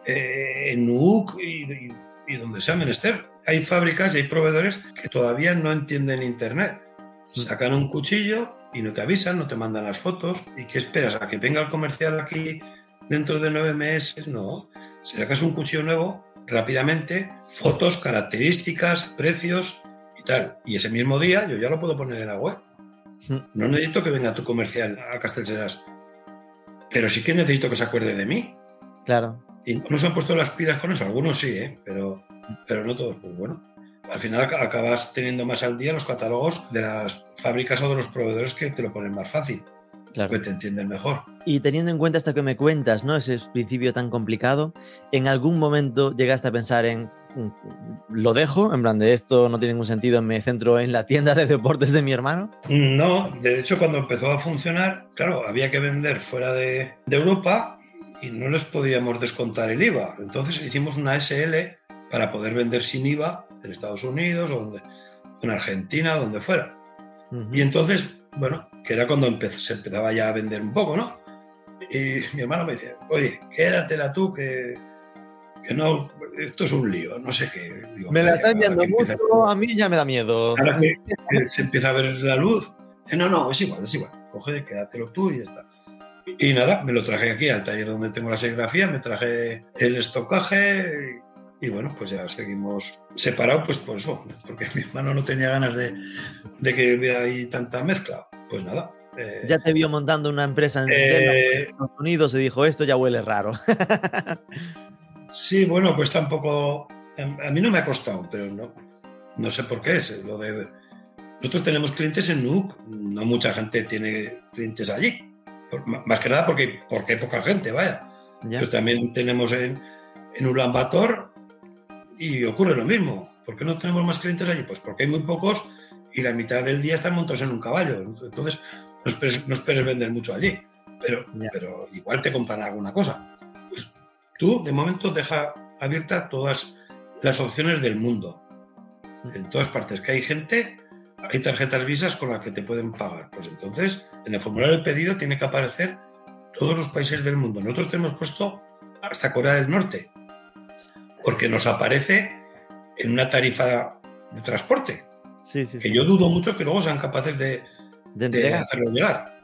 eh, en Nuuk y, y- y donde sea menester. Hay fábricas y hay proveedores que todavía no entienden Internet. Sacan un cuchillo y no te avisan, no te mandan las fotos. ¿Y qué esperas? ¿A que venga el comercial aquí dentro de nueve meses? No. Si sacas un cuchillo nuevo, rápidamente, fotos, características, precios y tal. Y ese mismo día yo ya lo puedo poner en la web. No necesito que venga tu comercial a Castellseras. Pero sí que necesito que se acuerde de mí. Claro. Y no se han puesto las pilas con eso. Algunos sí, ¿eh? pero, pero no todos. Pues bueno, al final ac- acabas teniendo más al día los catálogos de las fábricas o de los proveedores que te lo ponen más fácil, Claro. que te entienden mejor. Y teniendo en cuenta esto que me cuentas, ¿no? Ese principio tan complicado, ¿en algún momento llegaste a pensar en "Mm, lo dejo? En plan de esto no tiene ningún sentido, me centro en la tienda de deportes de mi hermano. No, de hecho cuando empezó a funcionar, claro, había que vender fuera de, de Europa y no les podíamos descontar el IVA. Entonces hicimos una SL para poder vender sin IVA en Estados Unidos o donde, en Argentina, donde fuera. Y entonces, bueno, que era cuando se empezaba ya a vender un poco, ¿no? Y mi hermano me dice, oye, quédatela tú, que, que no, esto es un lío, no sé qué. Digo, Me la "Vaya, está enviando mucho, a mí ya me da miedo. Ahora que, que se empieza a ver la luz, no, no, es igual, es igual, coge, quédatelo tú y ya está. Y nada, me lo traje aquí al taller donde tengo la serigrafía, me traje el estocaje y, y bueno, pues ya seguimos separados, pues por eso, porque mi hermano no tenía ganas de, de que hubiera ahí tanta mezcla. Pues nada. eh, Ya te vio montando una empresa en eh, Estados Unidos y dijo, esto ya huele raro. *laughs* Sí, bueno, pues tampoco. A mí no me ha costado, pero no, no sé por qué es lo de. Nosotros tenemos clientes en Nuuk, no mucha gente tiene clientes allí. Más que nada porque, porque hay poca gente, vaya. Ya. Pero también tenemos en, en Ulan Bator y ocurre lo mismo. ¿Por qué no tenemos más clientes allí? Pues porque hay muy pocos y la mitad del día están montados en un caballo. Entonces, no esperes, no esperes vender mucho allí. Pero, Ya. pero igual te compran alguna cosa. Tú, de momento, deja abierta todas las opciones del mundo. En todas partes que hay gente, hay tarjetas visas con las que te pueden pagar. Pues entonces, en el formulario del pedido tiene que aparecer todos los países del mundo. Nosotros tenemos puesto hasta Corea del Norte, porque nos aparece en una tarifa de transporte, Sí, sí, que sí. yo dudo mucho que luego sean capaces de, De de hacerlo llegar.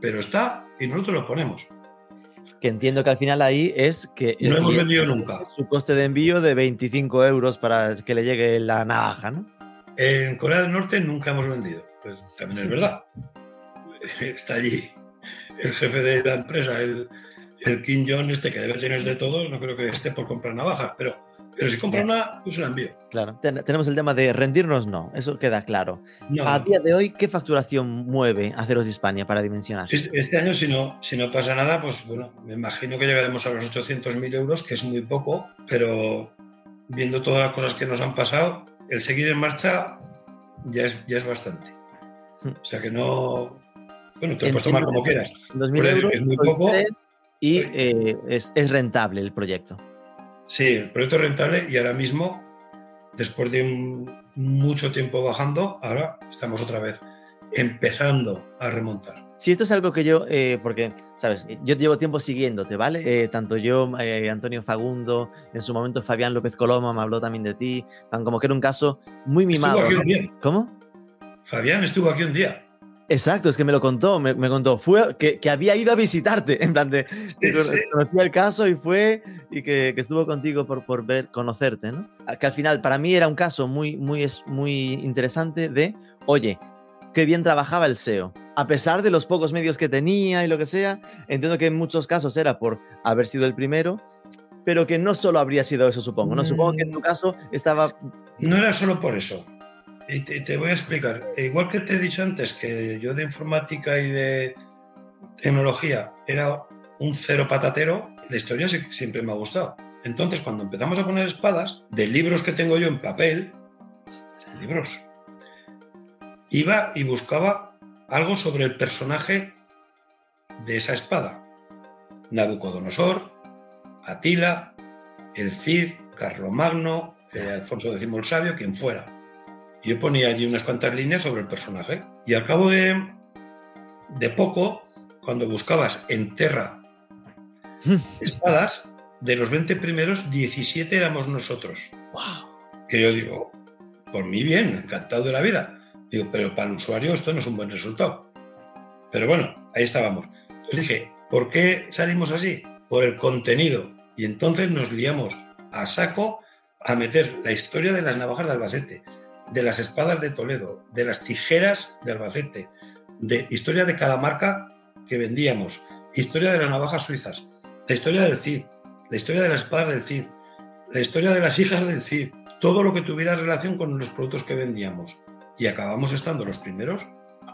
Pero está y nosotros lo ponemos. Que entiendo que al final ahí es que No hemos vendido nunca. su coste de envío de 25 euros para que le llegue la navaja, ¿no? En Corea del Norte nunca hemos vendido. Pues también es verdad. *laughs* Está allí el jefe de la empresa, el, el Kim Jong este que debe tener de todo, no creo que esté por comprar navajas, pero, Pero si compra una, pues la envío. Claro. Ten- tenemos el tema de rendirnos, no. Eso queda claro. No, A no. día de hoy, ¿qué facturación mueve Aceros Hispania para dimensionar? Este, este año, si no, si no pasa nada, pues bueno, me imagino que llegaremos a los 800.000 euros, que es muy poco, pero viendo todas las cosas que nos han pasado, el seguir en marcha ya es, ya es bastante. Hmm. O sea que no. Bueno, te lo puedes tomar como quieras. 2.000 Por eso euros, es muy poco. y eh, es, es rentable el proyecto. Sí, el proyecto es rentable y ahora mismo, después de un- mucho tiempo bajando, ahora estamos otra vez empezando a remontar. Si esto es algo que yo, eh, porque, sabes, yo llevo tiempo siguiéndote, ¿vale? Eh, tanto yo, eh, Antonio Fagundo, en su momento Fabián López Coloma me habló también de ti, tan como que era un caso muy mimado. Estuvo aquí un día. ¿Cómo? Fabián estuvo aquí un día. Exacto, es que me lo contó, me, me contó, fue que, que había ido a visitarte, en plan de, que sí. conocía el caso y fue, y que, que estuvo contigo por, por ver, conocerte, ¿no? Que al final, para mí era un caso muy, muy, muy interesante de, oye, qué bien trabajaba el SEO. A pesar de los pocos medios que tenía y lo que sea, entiendo que en muchos casos era por haber sido el primero, pero que no solo habría sido eso, supongo, ¿no? Supongo que en tu caso estaba... No era solo por eso. Y te, te voy a explicar. Igual que te he dicho antes que yo de informática y de tecnología era un cero patatero, la historia siempre me ha gustado. Entonces, cuando empezamos a poner espadas, de libros que tengo yo en papel, libros, iba y buscaba algo sobre el personaje de esa espada. Nabucodonosor, Atila, el Cid, Carlomagno, eh, Alfonso X el Sabio, quien fuera. Yo ponía allí unas cuantas líneas sobre el personaje. Y al cabo de, de poco, cuando buscabas en Terra *laughs* espadas, de los 20 primeros, 17 éramos nosotros. Que yo digo, por mí bien, encantado de la vida. Digo, pero para el usuario esto no es un buen resultado. Pero bueno, ahí estábamos. Entonces dije, ¿por qué salimos así? Por el contenido. Y entonces nos liamos a saco a meter la historia de las navajas de Albacete, de las espadas de Toledo, de las tijeras de Albacete, de historia de cada marca que vendíamos, historia de las navajas suizas, la historia del Cid, la historia de las espadas del Cid, la historia de las hijas del Cid, todo lo que tuviera relación con los productos que vendíamos. Y acabamos estando los primeros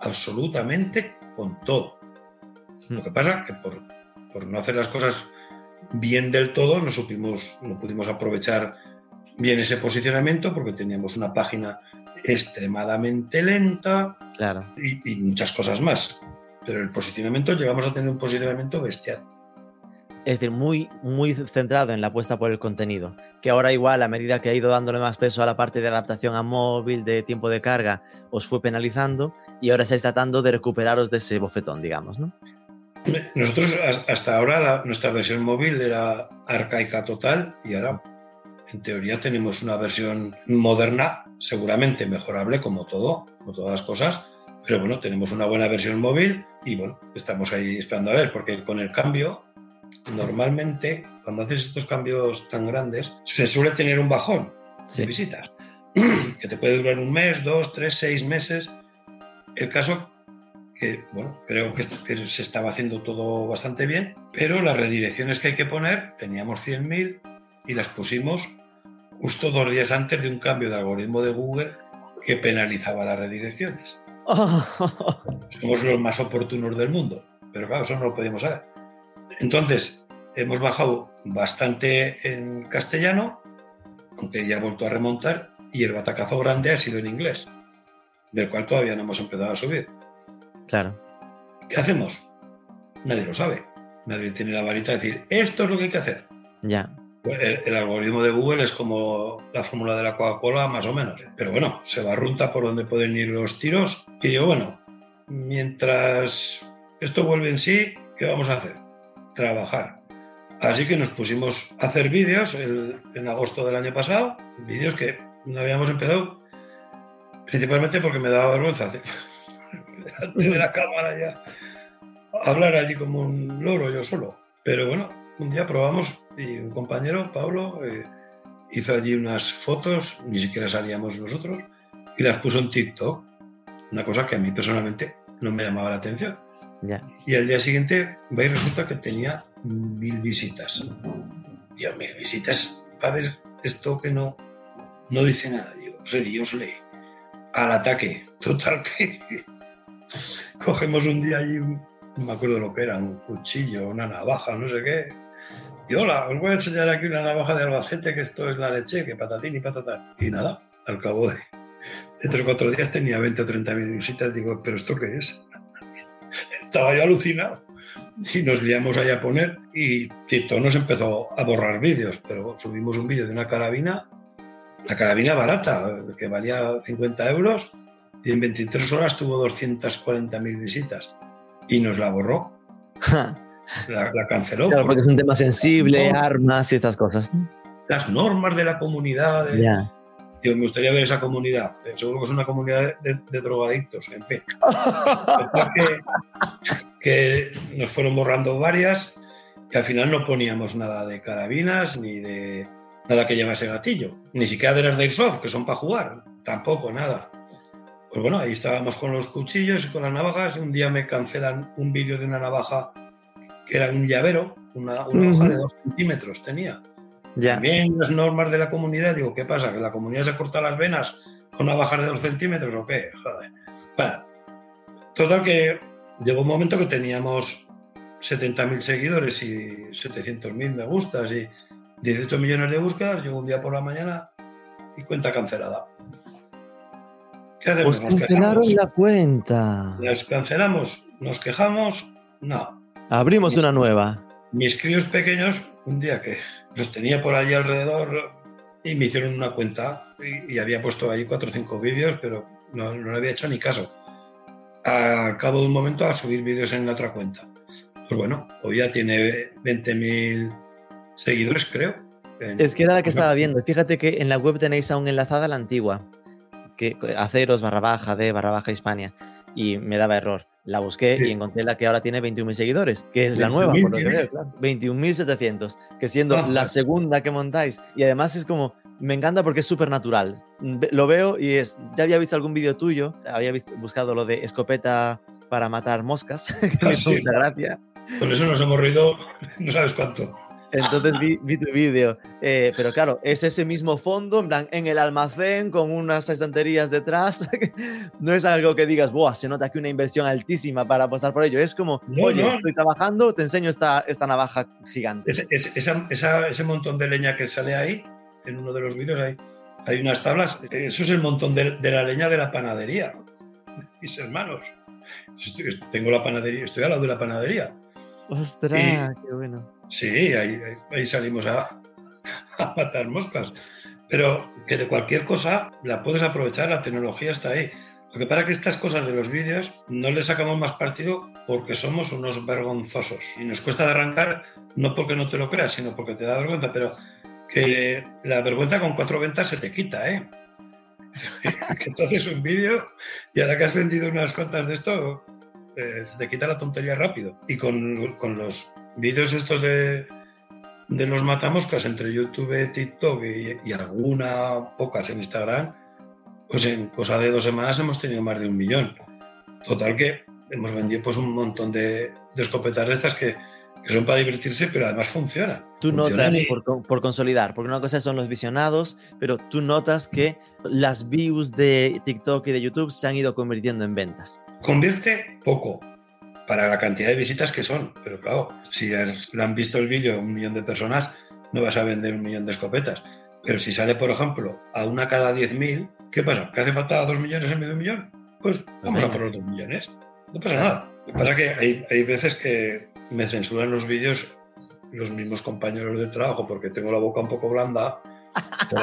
absolutamente con todo. Lo que pasa que por, por no hacer las cosas bien del todo, no supimos, no pudimos aprovechar bien ese posicionamiento porque teníamos una página extremadamente lenta Claro. y, y muchas cosas más. Pero el posicionamiento, llegamos a tener un posicionamiento bestial. Es decir, muy, muy centrado en la apuesta por el contenido. Que ahora igual, a medida que ha ido dándole más peso a la parte de adaptación a móvil, de tiempo de carga, os fue penalizando y ahora estáis tratando de recuperaros de ese bofetón, digamos, ¿no? Nosotros has- hasta ahora la- nuestra versión móvil era arcaica total y ahora en teoría tenemos una versión moderna, seguramente mejorable como todo, como todas las cosas, pero bueno, tenemos una buena versión móvil y bueno, estamos ahí esperando a ver, porque con el cambio, normalmente cuando haces estos cambios tan grandes, se suele tener un bajón de visitas, *clears throat* que te puede durar un mes, dos, tres, seis meses. El caso que, bueno, creo que se estaba haciendo todo bastante bien, pero las redirecciones que hay que poner, teníamos 100.000 y las pusimos justo dos días antes de un cambio de algoritmo de Google que penalizaba las redirecciones. *laughs* Somos los más oportunos del mundo, pero claro, eso no lo podíamos saber. Entonces, hemos bajado bastante en castellano, aunque ya ha vuelto a remontar, y el batacazo grande ha sido en inglés, del cual todavía no hemos empezado a subir. Claro. ¿Qué hacemos? Nadie lo sabe. Nadie tiene la varita de decir, esto es lo que hay que hacer. Ya. El, el algoritmo de Google es como la fórmula de la Coca-Cola, más o menos. Pero bueno, se barrunta por donde pueden ir los tiros. Y digo, bueno, mientras esto vuelve en sí, ¿qué vamos a hacer? Trabajar. Así que nos pusimos a hacer vídeos en agosto del año pasado. Vídeos que no habíamos empezado principalmente porque me daba vergüenza delante *laughs* de la cámara ya hablar allí como un loro yo solo. Pero bueno, un día probamos y un compañero, Pablo, eh, hizo allí unas fotos, ni siquiera salíamos nosotros, y las puso en TikTok. Una cosa que a mí personalmente no me llamaba la atención. Ya. Y al día siguiente va y resulta que tenía mil visitas. Dios, mil visitas. A ver esto que no, no dice nada. Digo. Al ataque. Total que *laughs* cogemos un día allí, no me acuerdo lo que era, un cuchillo, una navaja, no sé qué. Y hola, os voy a enseñar aquí una navaja de Albacete, que esto es la leche, que patatín y patatán. Y nada, al cabo de, de tres o cuatro días tenía 20 o 30 mil visitas. Digo, ¿pero esto qué es? Estaba yo alucinado. Y nos liamos ahí a poner y TikTok nos empezó a borrar vídeos, pero subimos un vídeo de una carabina, la carabina barata, que valía 50 euros, y en 23 horas tuvo 240.000 visitas. Y nos la borró, la, la canceló. Claro, por porque es un tema sensible, No. armas y estas cosas. las normas de la comunidad. de- Ya. Tío, me gustaría ver esa comunidad. Eh, Seguro que es una comunidad de, de- drogadictos, en fin. Que, que nos fueron borrando varias y al final no poníamos nada de carabinas ni de nada que llevase gatillo. Ni siquiera de las de Airsoft, que son para jugar. Tampoco, nada. Pues bueno, ahí estábamos con los cuchillos y con las navajas. Un día me cancelan un vídeo de una navaja que era un llavero, una, una hoja de dos centímetros tenía. Ya. También las normas de la comunidad, digo, ¿qué pasa? ¿Que la comunidad se corta las venas con navajas de dos centímetros o qué? Joder. Bueno, total que llegó un momento que teníamos 70.000 seguidores y 700.000 me gustas y 18 millones de búsquedas. Llegó un día por la mañana y cuenta cancelada. ¿Qué hacemos? Os ¿Nos cancelaron la cuenta. ¿Nos cancelamos? ¿Nos quejamos? No. Abrimos una nueva. mis críos pequeños, un día que los tenía por allí alrededor y me hicieron una cuenta y, y había puesto ahí cuatro o cinco vídeos, pero no, no le había hecho ni caso. Al cabo de un momento a subir vídeos en la otra cuenta. Pues bueno, hoy ya tiene 20.000 seguidores, creo. En- Es que era la que estaba viendo. Fíjate que en la web tenéis aún enlazada la antigua. Que aceros barra baja de barra baja Hispania. Y me daba error. La busqué Sí. y encontré la que ahora tiene 21.000 seguidores, que es la nueva, 21.000 por lo que veo, claro. 21.700, que siendo Ah, la segunda que montáis. Y además es como, me encanta porque es súper natural. Lo veo y es, ya había visto algún vídeo tuyo, había vis- buscado lo de escopeta para matar moscas, *laughs* que me Ah, hizo sí. mucha gracia. Con eso nos hemos reído, *laughs* no sabes cuánto. Entonces vi, vi tu vídeo. Eh, pero claro, es ese mismo fondo, en plan, en el almacén, con unas estanterías detrás. *laughs* no es algo que digas, Buah, se nota que una inversión altísima para apostar por ello. Es como, No, oye, no. estoy trabajando, te enseño esta, esta navaja gigante. Ese, ese- esa- esa- ese montón de leña que sale ahí, en uno de los vídeos, hay, hay unas tablas. Eso es el montón de, de la leña de la panadería. Mis hermanos. Estoy- tengo la panadería, estoy al lado de la panadería. Ostras, qué bueno. Sí, ahí, salimos a, *laughs* a matar moscas. Pero que de cualquier cosa la puedes aprovechar, la tecnología está ahí. Lo que pasa es que estas cosas de los vídeos no le sacamos más partido porque somos unos vergonzosos. Y nos cuesta arrancar, no porque no te lo creas, sino porque te da vergüenza. Pero que la vergüenza con cuatro ventas se te quita, ¿eh? *laughs* que tú un vídeo y ahora que has vendido unas cuantas de esto, eh, se te quita la tontería rápido. Y con, con los vídeos estos de, de los matamoscas entre YouTube, TikTok y, y alguna pocas en Instagram, pues en cosa de dos semanas hemos tenido más de un millón. Total que hemos vendido pues un montón de, de escopetas de estas que, que son para divertirse, pero además funcionan. Tú Funcionan notas, y- por, por consolidar, porque una cosa son los visionados, pero tú notas que las views de TikTok y de YouTube se han ido convirtiendo en ventas. Convierte poco para la cantidad de visitas que son, pero claro, si has- le han visto el vídeo un millón de personas, no vas a vender un millón de escopetas. Pero si sale, por ejemplo, a una cada 10.000, ¿qué pasa? ¿Que hace falta dos millones en medio de un millón? Pues vamos a por los dos millones. No pasa nada. Lo que pasa es que hay, hay veces que me censuran los vídeos los mismos compañeros de trabajo porque tengo la boca un poco blanda. que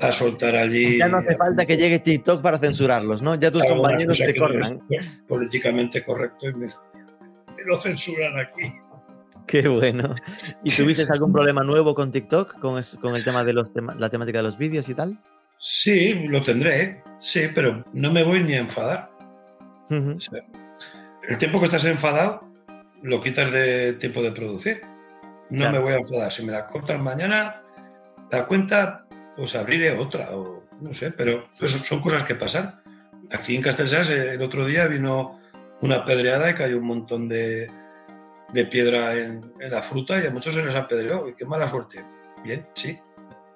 a soltar allí. Ya no hace falta que llegue TikTok para censurarlos, ¿no? Ya tus compañeros te no es políticamente correcto y me, me lo censuran aquí. Qué bueno. ¿Y tuviste *laughs* algún problema nuevo con TikTok, con, es- con el tema de los tema- la temática de los vídeos y tal? Sí, lo tendré, sí, pero no me voy ni a enfadar. Ujú. O sea, el tiempo que estás enfadado lo quitas de tiempo de producir. No Claro. me voy a enfadar. Si me la cortan mañana, la cuenta, pues abriré otra o no sé, pero pues son cosas que pasan. Aquí en Castellsas eh, el otro día vino una pedreada y cayó un montón de, de piedra en, en la fruta y a muchos se les apedreó. Y qué mala suerte. bien, sí.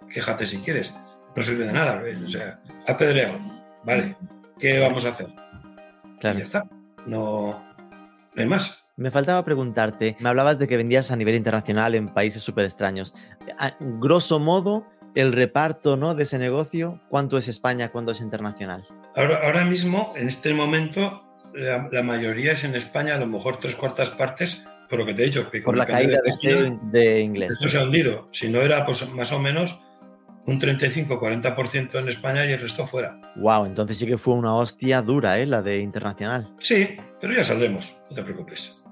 Quéjate si quieres. No sirve de nada. O sea, apedreado. Vale. ¿Qué vamos a hacer? Claro. Y ya está. No, no hay más. Me faltaba preguntarte, me hablabas de que vendías a nivel internacional en países súper extraños. A grosso modo, el reparto ¿no? de ese negocio, ¿cuánto es España, cuánto es internacional? Ahora, ahora mismo, en este momento, la, la mayoría es en España, a lo mejor tres cuartas partes, por lo que te he dicho, que Por con la caída de, inglés. esto se ha hundido. Si no era, pues más o menos un 35-40% en España y el resto fuera. Wow, entonces sí que fue una hostia dura, ¿eh? La de internacional. Sí, pero ya saldremos, no te preocupes.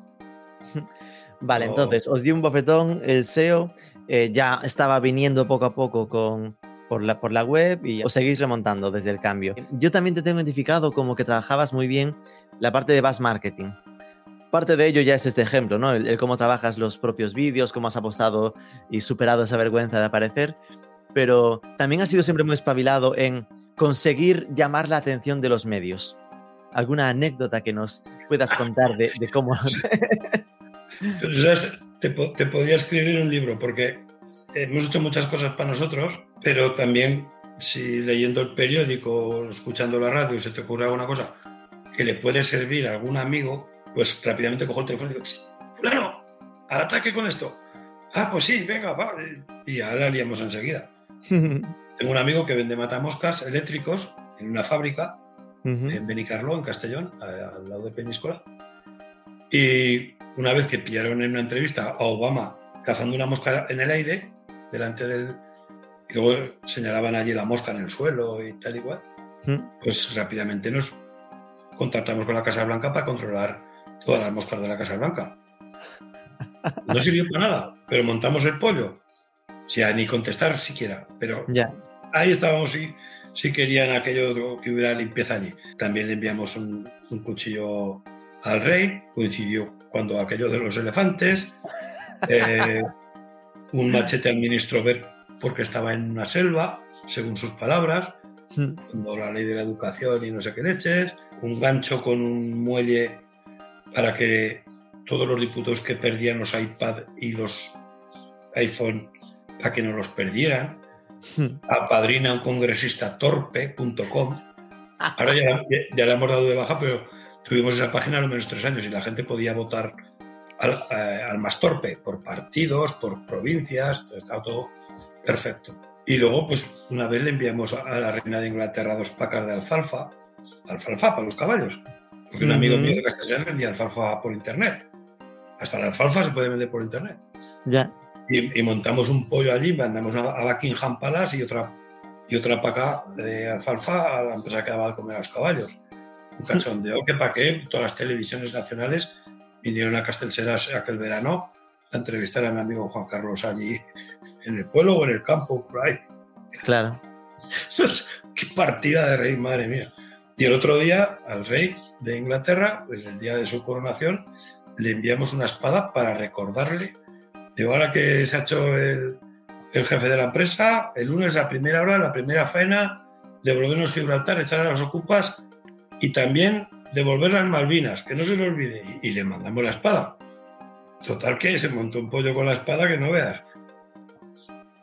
*laughs* Vale, entonces os di un bofetón, el SEO eh, ya estaba viniendo poco a poco con, por, la, por la web y os seguís remontando desde el cambio. Yo también te tengo identificado como que trabajabas muy bien la parte de Bass Marketing. Parte de ello ya es este ejemplo, ¿no? El, el cómo trabajas los propios vídeos, cómo has apostado y superado esa vergüenza de aparecer. Pero también has sido siempre muy espabilado en conseguir llamar la atención de los medios. ¿Alguna anécdota que nos puedas contar de, de cómo... *laughs* *laughs* Te, te podía escribir un libro porque hemos hecho muchas cosas para nosotros, pero también si leyendo el periódico o escuchando la radio se te ocurre alguna cosa que le puede servir a algún amigo, pues rápidamente cojo el teléfono y digo, "Ch, fulano, al ataque con esto. Ah, pues sí, venga, va. Y ahora la liamos enseguida. *laughs* Tengo un amigo que vende matamoscas eléctricos en una fábrica Ujú. en Benicarló, en Castellón, al lado de Peñíscola. Y una vez que pillaron en una entrevista a Obama cazando una mosca en el aire, delante del... Y luego señalaban allí la mosca en el suelo y tal y cual, Ujú. pues rápidamente nos contactamos con la Casa Blanca para controlar todas las moscas de la Casa Blanca. No sirvió para nada, pero montamos el pollo. O sea, ni contestar siquiera, pero Ya. ahí estábamos si, si querían aquello que hubiera limpieza allí. También le enviamos un, un cuchillo al rey, coincidió cuando aquello de los elefantes, eh, un machete al ministro Ver porque estaba en una selva, según sus palabras, Ujú. cuando la ley de la educación y no sé qué leches, un gancho con un muelle para que todos los diputados que perdían los iPad y los iPhone, para que no los perdieran Ujú. apadrina a un congresista torpe.com. *laughs* Ahora ya, la hemos dado de baja, pero tuvimos esa página a lo menos tres años y la gente podía votar al, eh, al más torpe, por partidos, por provincias, estaba todo perfecto. Y luego, pues una vez le enviamos a, la reina de Inglaterra dos pacas de alfalfa, alfalfa para los caballos, porque un amigo Ujú. mío de Castellón vendía alfalfa por internet. Hasta la alfalfa se puede vender por internet. Ya. Y, y montamos un pollo allí, mandamos a, Buckingham Palace y otra, y otra acá de alfalfa a la empresa que daba de comer a los caballos. Un cachondeo que para qué todas las televisiones nacionales vinieron a Castelseras aquel verano a entrevistar a mi amigo Juan Carlos allí en el pueblo o en el campo, por ahí. Claro. Eso es- qué partida de rey, madre mía. Y el otro día al rey de Inglaterra, en el día de su coronación, le enviamos una espada para recordarle. Digo, ahora que se ha hecho el, el jefe de la empresa, el lunes a primera hora, la primera faena, devolvernos Gibraltar, echar a las ocupas y también devolver las Malvinas, que no se le olvide. Y, le mandamos la espada. Total que se montó un pollo con la espada que no veas.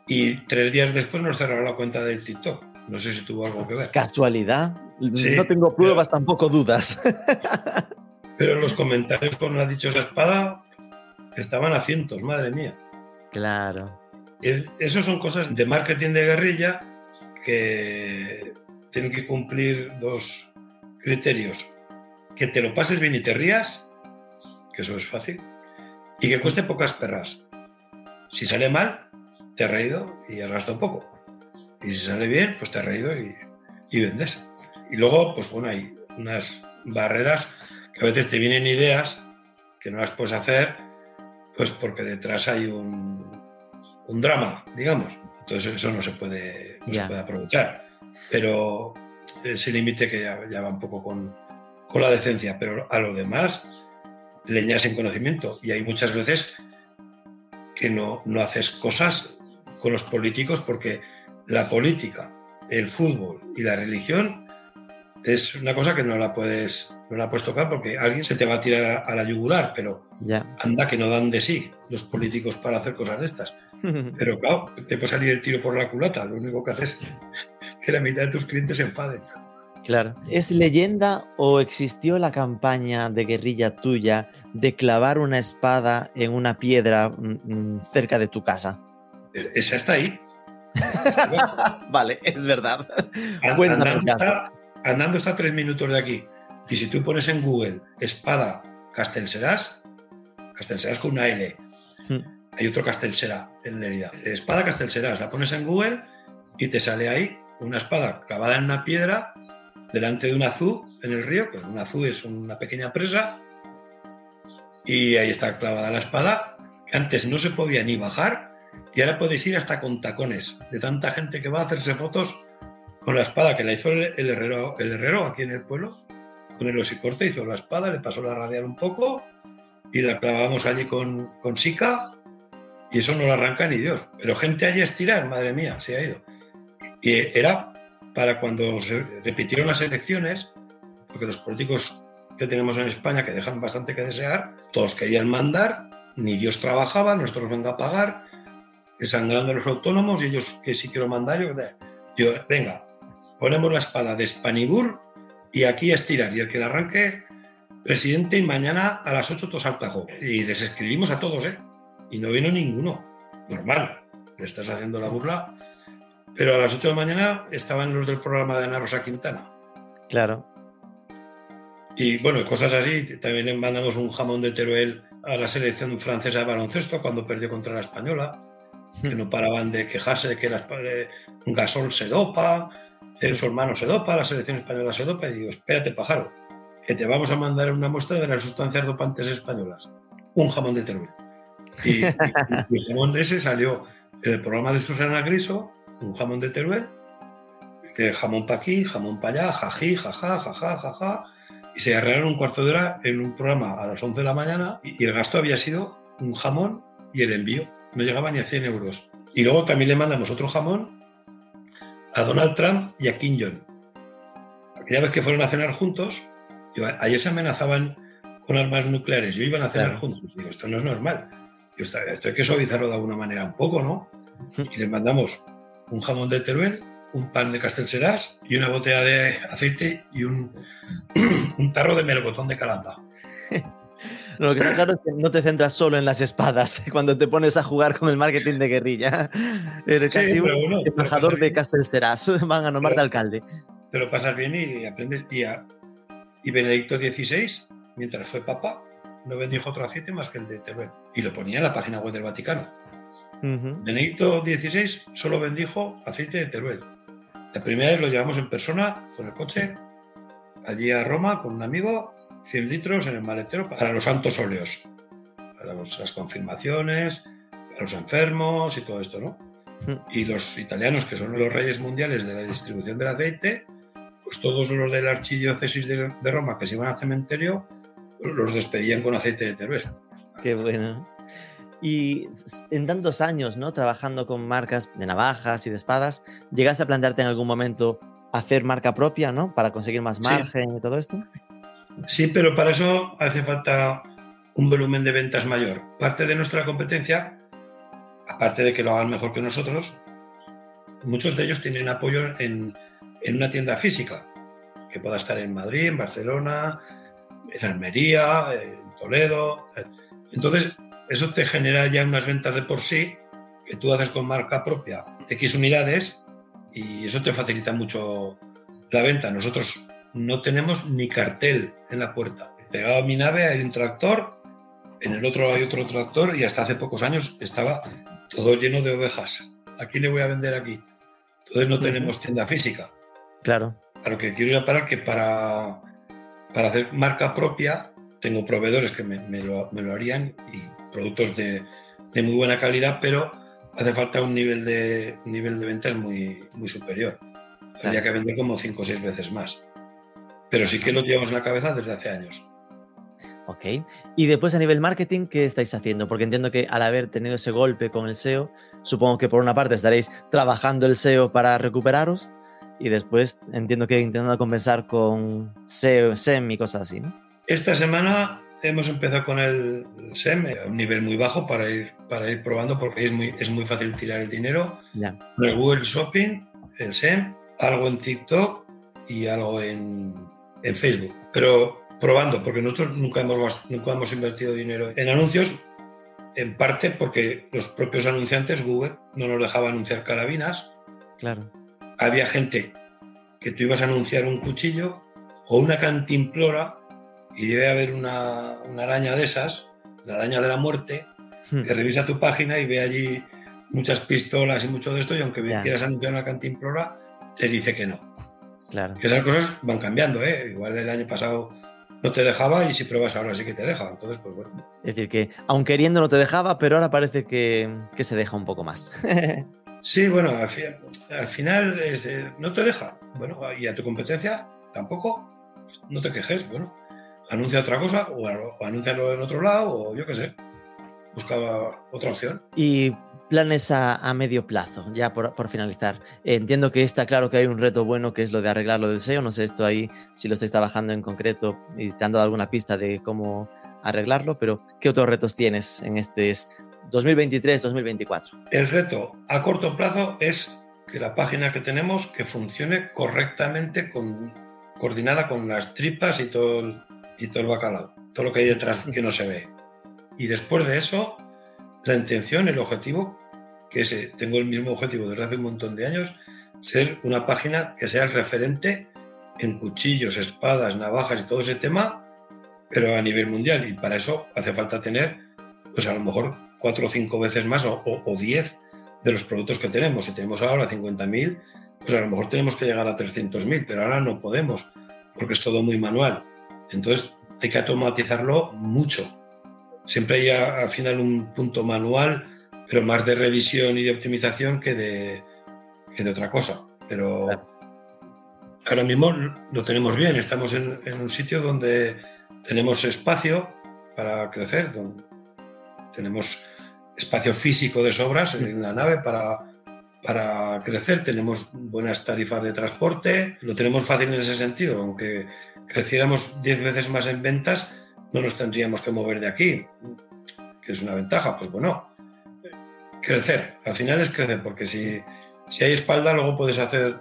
Y tres días después nos cerraron la cuenta de TikTok. No sé si tuvo algo que ver. Casualidad. Sí, no tengo pruebas, tampoco dudas. *laughs* Pero los comentarios con la dichosa espada estaban a cientos, madre mía. claro. Eso son cosas de marketing de guerrilla que tienen que cumplir dos criterios. Que te lo pases bien y te rías, que eso es fácil, y que cueste pocas perras. Si sale mal, te has reído y has gastado poco. Y si sale bien, pues te has reído y, y vendes. Y luego, pues bueno, hay unas barreras que a veces te vienen ideas que no las puedes hacer, pues porque detrás hay un, un drama, digamos. Entonces eso no se puede, no se puede aprovechar. Pero ese límite que ya, ya va un poco con, con la decencia. Pero a lo demás, leñas sin conocimiento. Y hay muchas veces que no, no haces cosas con los políticos porque la política, el fútbol y la religión es una cosa que no la puedes no la puedes tocar porque alguien se te va a tirar a, la yugular, pero Ya. anda que no dan de sí los políticos para hacer cosas de estas. *laughs* Pero claro, te puede salir el tiro por la culata. Lo único que haces es que la mitad de tus clientes se enfaden. Claro. ¿Es leyenda o existió la campaña de guerrilla tuya de clavar una espada en una piedra mm, mm, cerca de tu casa? E- Esa está ahí. *laughs* vale, es verdad. Andando está, andando está a tres minutos de aquí. Y si tú pones en Google espada Castelserás, Castelserás con una L, Hmm. hay otro Castelsera en Lerida. Espada Castelserás, la pones en Google y te sale ahí una espada clavada en una piedra delante de un azú en el río, que un azú es una pequeña presa, y ahí está clavada la espada, que antes no se podía ni bajar, y ahora puedes ir hasta con tacones, de tanta gente que va a hacerse fotos con la espada que la hizo el, herrero, el herrero aquí en el pueblo, con el osicorte hizo la espada, le pasó la radial un poco y la clavamos allí con, con sica y eso no lo arranca ni Dios. Pero gente allí estirar, madre mía, se ha ido. Y era para cuando se repitieron las elecciones, porque los políticos que tenemos en España, que dejan bastante que desear, todos querían mandar, ni Dios trabajaba, nosotros venga a pagar, desangrando a los autónomos y ellos que sí quiero mandar, yo, yo, venga, ponemos la espada de Spanibur y aquí a estirar. Y el que la arranque, presidente, y mañana a las 8 todos al tajo. Y les escribimos a todos, ¿eh? Y no vino ninguno. Normal, le estás haciendo la burla. Pero a las 8 de la mañana estaban los del programa de Ana Rosa Quintana. Claro. Y bueno, cosas así. También le mandamos un jamón de Teruel a la selección francesa de baloncesto cuando perdió contra la española, que no paraban de quejarse de que la, eh, Gasol se dopa, de su hermano se dopa, la selección española se dopa. Y digo, espérate, pájaro, que te vamos a mandar una muestra de las sustancias dopantes españolas. Un jamón de Teruel. Y, y- y el jamón de ese salió en el programa de Susana Griso, un jamón de Teruel, jamón pa' aquí, jamón pa' allá, jají, jaja, jaja, jaja. Y se agarraron un cuarto de hora en un programa a las 11 de la mañana y el gasto había sido un jamón y el envío. No llegaba ni a 100 euros. Y luego también le mandamos otro jamón a Donald Trump y a Kim Jong. Aquella vez que fueron a cenar juntos, yo, ayer se amenazaban con armas nucleares, yo iban a cenar Claro. juntos. Digo, esto no es normal. Esto hay que suavizarlo de alguna manera un poco, ¿no? Y les mandamos un jamón de Teruel, un pan de Castelserás y una botella de aceite y un, *clears throat* un tarro de melocotón de calanda. *laughs* Lo que está claro es que no te centras solo en las espadas *laughs* cuando te pones a jugar con el marketing de guerrilla. *laughs* Eres Sí, casi un bueno, embajador de bien. Castelsteras. Van a nombrarte Pero- alcalde. Te lo pasas bien y aprendes. Y, a- y Benedicto XVI, mientras fue papa, no bendijo otro aceite más que el de Teruel. Y lo ponía en la página web del Vaticano. Ujú. Benedicto XVI solo bendijo aceite de Teruel. La primera vez lo llevamos en persona con el coche allí a Roma con un amigo, 100 litros en el maletero para los santos óleos, para los- las confirmaciones, para los enfermos y todo esto, ¿no? Y los italianos, que son los reyes mundiales de la distribución del aceite, pues todos los de la archidiócesis de, de Roma que se iban al cementerio, los despedían con aceite de Teruel. Qué bueno. Y en tantos años, ¿no? Trabajando con marcas de navajas y de espadas, ¿llegaste a plantearte en algún momento hacer marca propia, ¿no? Para conseguir más Sí. margen y todo esto. Sí, pero para eso hace falta un volumen de ventas mayor. Parte de nuestra competencia, aparte de que lo hagan mejor que nosotros, muchos de ellos tienen apoyo en, en una tienda física, que pueda estar en Madrid, en Barcelona, en Almería, en Toledo. Entonces, eso te genera ya unas ventas de por sí, que tú haces con marca propia, X unidades, y eso te facilita mucho la venta. Nosotros no tenemos ni cartel en la puerta. Pegado a mi nave hay un tractor, en el otro hay otro tractor y hasta hace pocos años estaba todo lleno de ovejas. ¿A quién le voy a vender aquí? Entonces no tenemos tienda física. Claro. A lo que quiero ir a parar que para, para hacer marca propia tengo proveedores que me, me lo, me lo harían y productos de, de muy buena calidad, pero hace falta un nivel de, un nivel de ventas muy, muy superior. Habría que vender como 5 o 6 veces más. Pero sí que lo llevamos en la cabeza desde hace años. Ok. Y después a nivel marketing, ¿qué estáis haciendo? Porque entiendo que al haber tenido ese golpe con el SEO, supongo que por una parte estaréis trabajando el SEO para recuperaros y después entiendo que intentando compensar con SEO, SEM y cosas así, ¿no? Esta semana hemos empezado con el SEM a un nivel muy bajo para ir, para ir probando porque es muy, es muy fácil tirar el dinero. Con el Google Shopping, el SEM, algo en TikTok y algo en, en Facebook. Pero probando, porque nosotros nunca hemos, nunca hemos invertido dinero en anuncios, en parte porque los propios anunciantes, Google, no nos dejaba anunciar carabinas. Claro. Había gente que tú ibas a anunciar un cuchillo o una cantimplora y debe haber una, una araña de esas, la araña de la muerte, Hmm. que revisa tu página y ve allí muchas pistolas y mucho de esto y aunque Ya. quieras anunciar una cantimplora, te dice que no. Claro. Que esas cosas van cambiando, ¿eh? Igual el año pasado no te dejaba y si pruebas ahora sí que te deja. Entonces, pues bueno. Es decir, que aun queriendo no te dejaba, pero ahora parece que, que se deja un poco más. *laughs* Sí, bueno, al, fi- al final es de- no te deja. Bueno, y a tu competencia tampoco. No te quejes, bueno. Anuncia otra cosa o, o anúncialo en otro lado o yo qué sé. Buscaba otra opción. y planes a, a medio plazo, ya por, por finalizar. Entiendo que está claro que hay un reto bueno que es lo de arreglar lo del SEO. No sé esto ahí si lo estáis trabajando en concreto y te han dado alguna pista de cómo arreglarlo, pero ¿qué otros retos tienes en este 2023-2024? El reto a corto plazo es que la página que tenemos que funcione correctamente, con, coordinada con las tripas y todo, el, y todo el bacalao, todo lo que hay detrás que no se ve. Y después de eso, la intención, el objetivo, que ese, tengo el mismo objetivo desde hace un montón de años, ser una página que sea el referente en cuchillos, espadas, navajas y todo ese tema, pero a nivel mundial. Y para eso hace falta tener, pues a lo mejor cuatro o cinco veces más o, o, o diez de los productos que tenemos. Si tenemos ahora 50.000, pues a lo mejor tenemos que llegar a 300.000, pero ahora no podemos, porque es todo muy manual. Entonces hay que automatizarlo mucho. Siempre hay a- al final un punto manual, pero más de revisión y de optimización que de, que de otra cosa. Pero Claro. ahora mismo lo tenemos bien, estamos en, en un sitio donde tenemos espacio para crecer, donde tenemos espacio físico de sobras en la nave para, para crecer, tenemos buenas tarifas de transporte, lo tenemos fácil en ese sentido, aunque creciéramos 10 veces más en ventas, no nos tendríamos que mover de aquí, que es una ventaja, pues bueno, crecer, al final es crecer, porque si, si hay espalda luego puedes hacer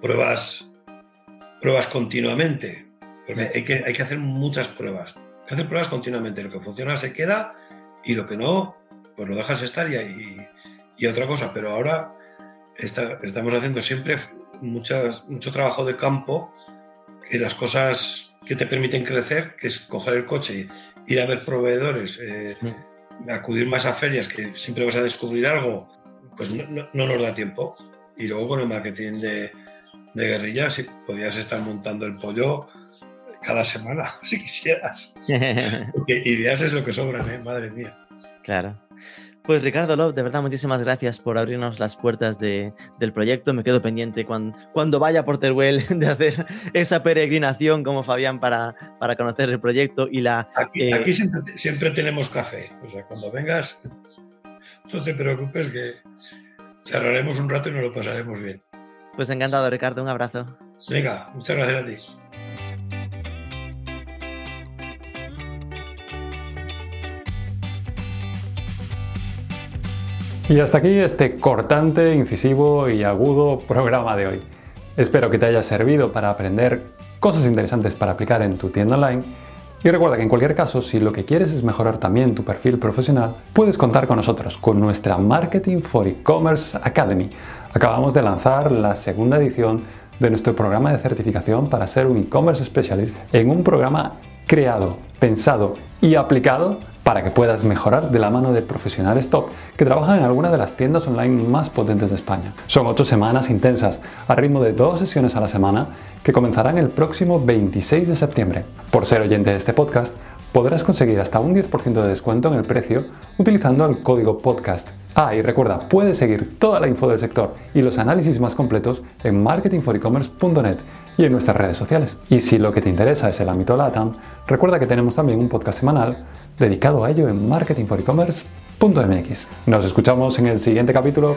pruebas, pruebas continuamente, porque hay que, hay que hacer muchas pruebas, hay que hacer pruebas continuamente, lo que funciona se queda y lo que no, pues lo dejas estar y, y, y otra cosa, pero ahora está- estamos haciendo siempre muchas, mucho trabajo de campo, que las cosas que te permiten crecer, que es coger el coche ir a ver proveedores, eh, acudir más a ferias, que siempre vas a descubrir algo, pues no, no- no nos da tiempo. Y luego con el marketing de, de guerrilla, si podías estar montando el pollo cada semana, *laughs* si quisieras. *laughs* Porque ideas es lo que sobran, ¿eh? madre mía. Claro. Pues Ricardo Love, de verdad, muchísimas gracias por abrirnos las puertas de- del proyecto. Me quedo pendiente cuan- cuando vaya por Teruel *laughs* de hacer esa peregrinación como Fabián para, para conocer el proyecto y la... Aquí, Eh, aquí siempre, siempre tenemos café. O sea, cuando vengas, no te preocupes que charlaremos un rato y nos lo pasaremos bien. Pues encantado, Ricardo, un abrazo. Venga, muchas gracias a ti. Y hasta aquí este cortante, incisivo y agudo programa de hoy. Espero que te haya servido para aprender cosas interesantes para aplicar en tu tienda online. Y recuerda que en cualquier caso, si lo que quieres es mejorar también tu perfil profesional, puedes contar con nosotros, con nuestra Marketing for E-Commerce Academy. Acabamos de lanzar la segunda edición de nuestro programa de certificación para ser un e-commerce specialist en un programa creado, pensado y aplicado para que puedas mejorar de la mano de profesionales top que trabajan en alguna de las tiendas online más potentes de España. Son ocho semanas intensas, a ritmo de dos sesiones a la semana, que comenzarán el próximo 26 de septiembre. Por ser oyente de este podcast, podrás conseguir hasta un 10% de descuento en el precio utilizando el código podcast. Ah, y recuerda, puedes seguir toda la info del sector y los análisis más completos en marketingforecommerce.net y en nuestras redes sociales. Y si lo que te interesa es el ámbito LATAM, recuerda que tenemos también un podcast semanal dedicado a ello en marketingforecommerce.mx. Nos escuchamos en el siguiente capítulo.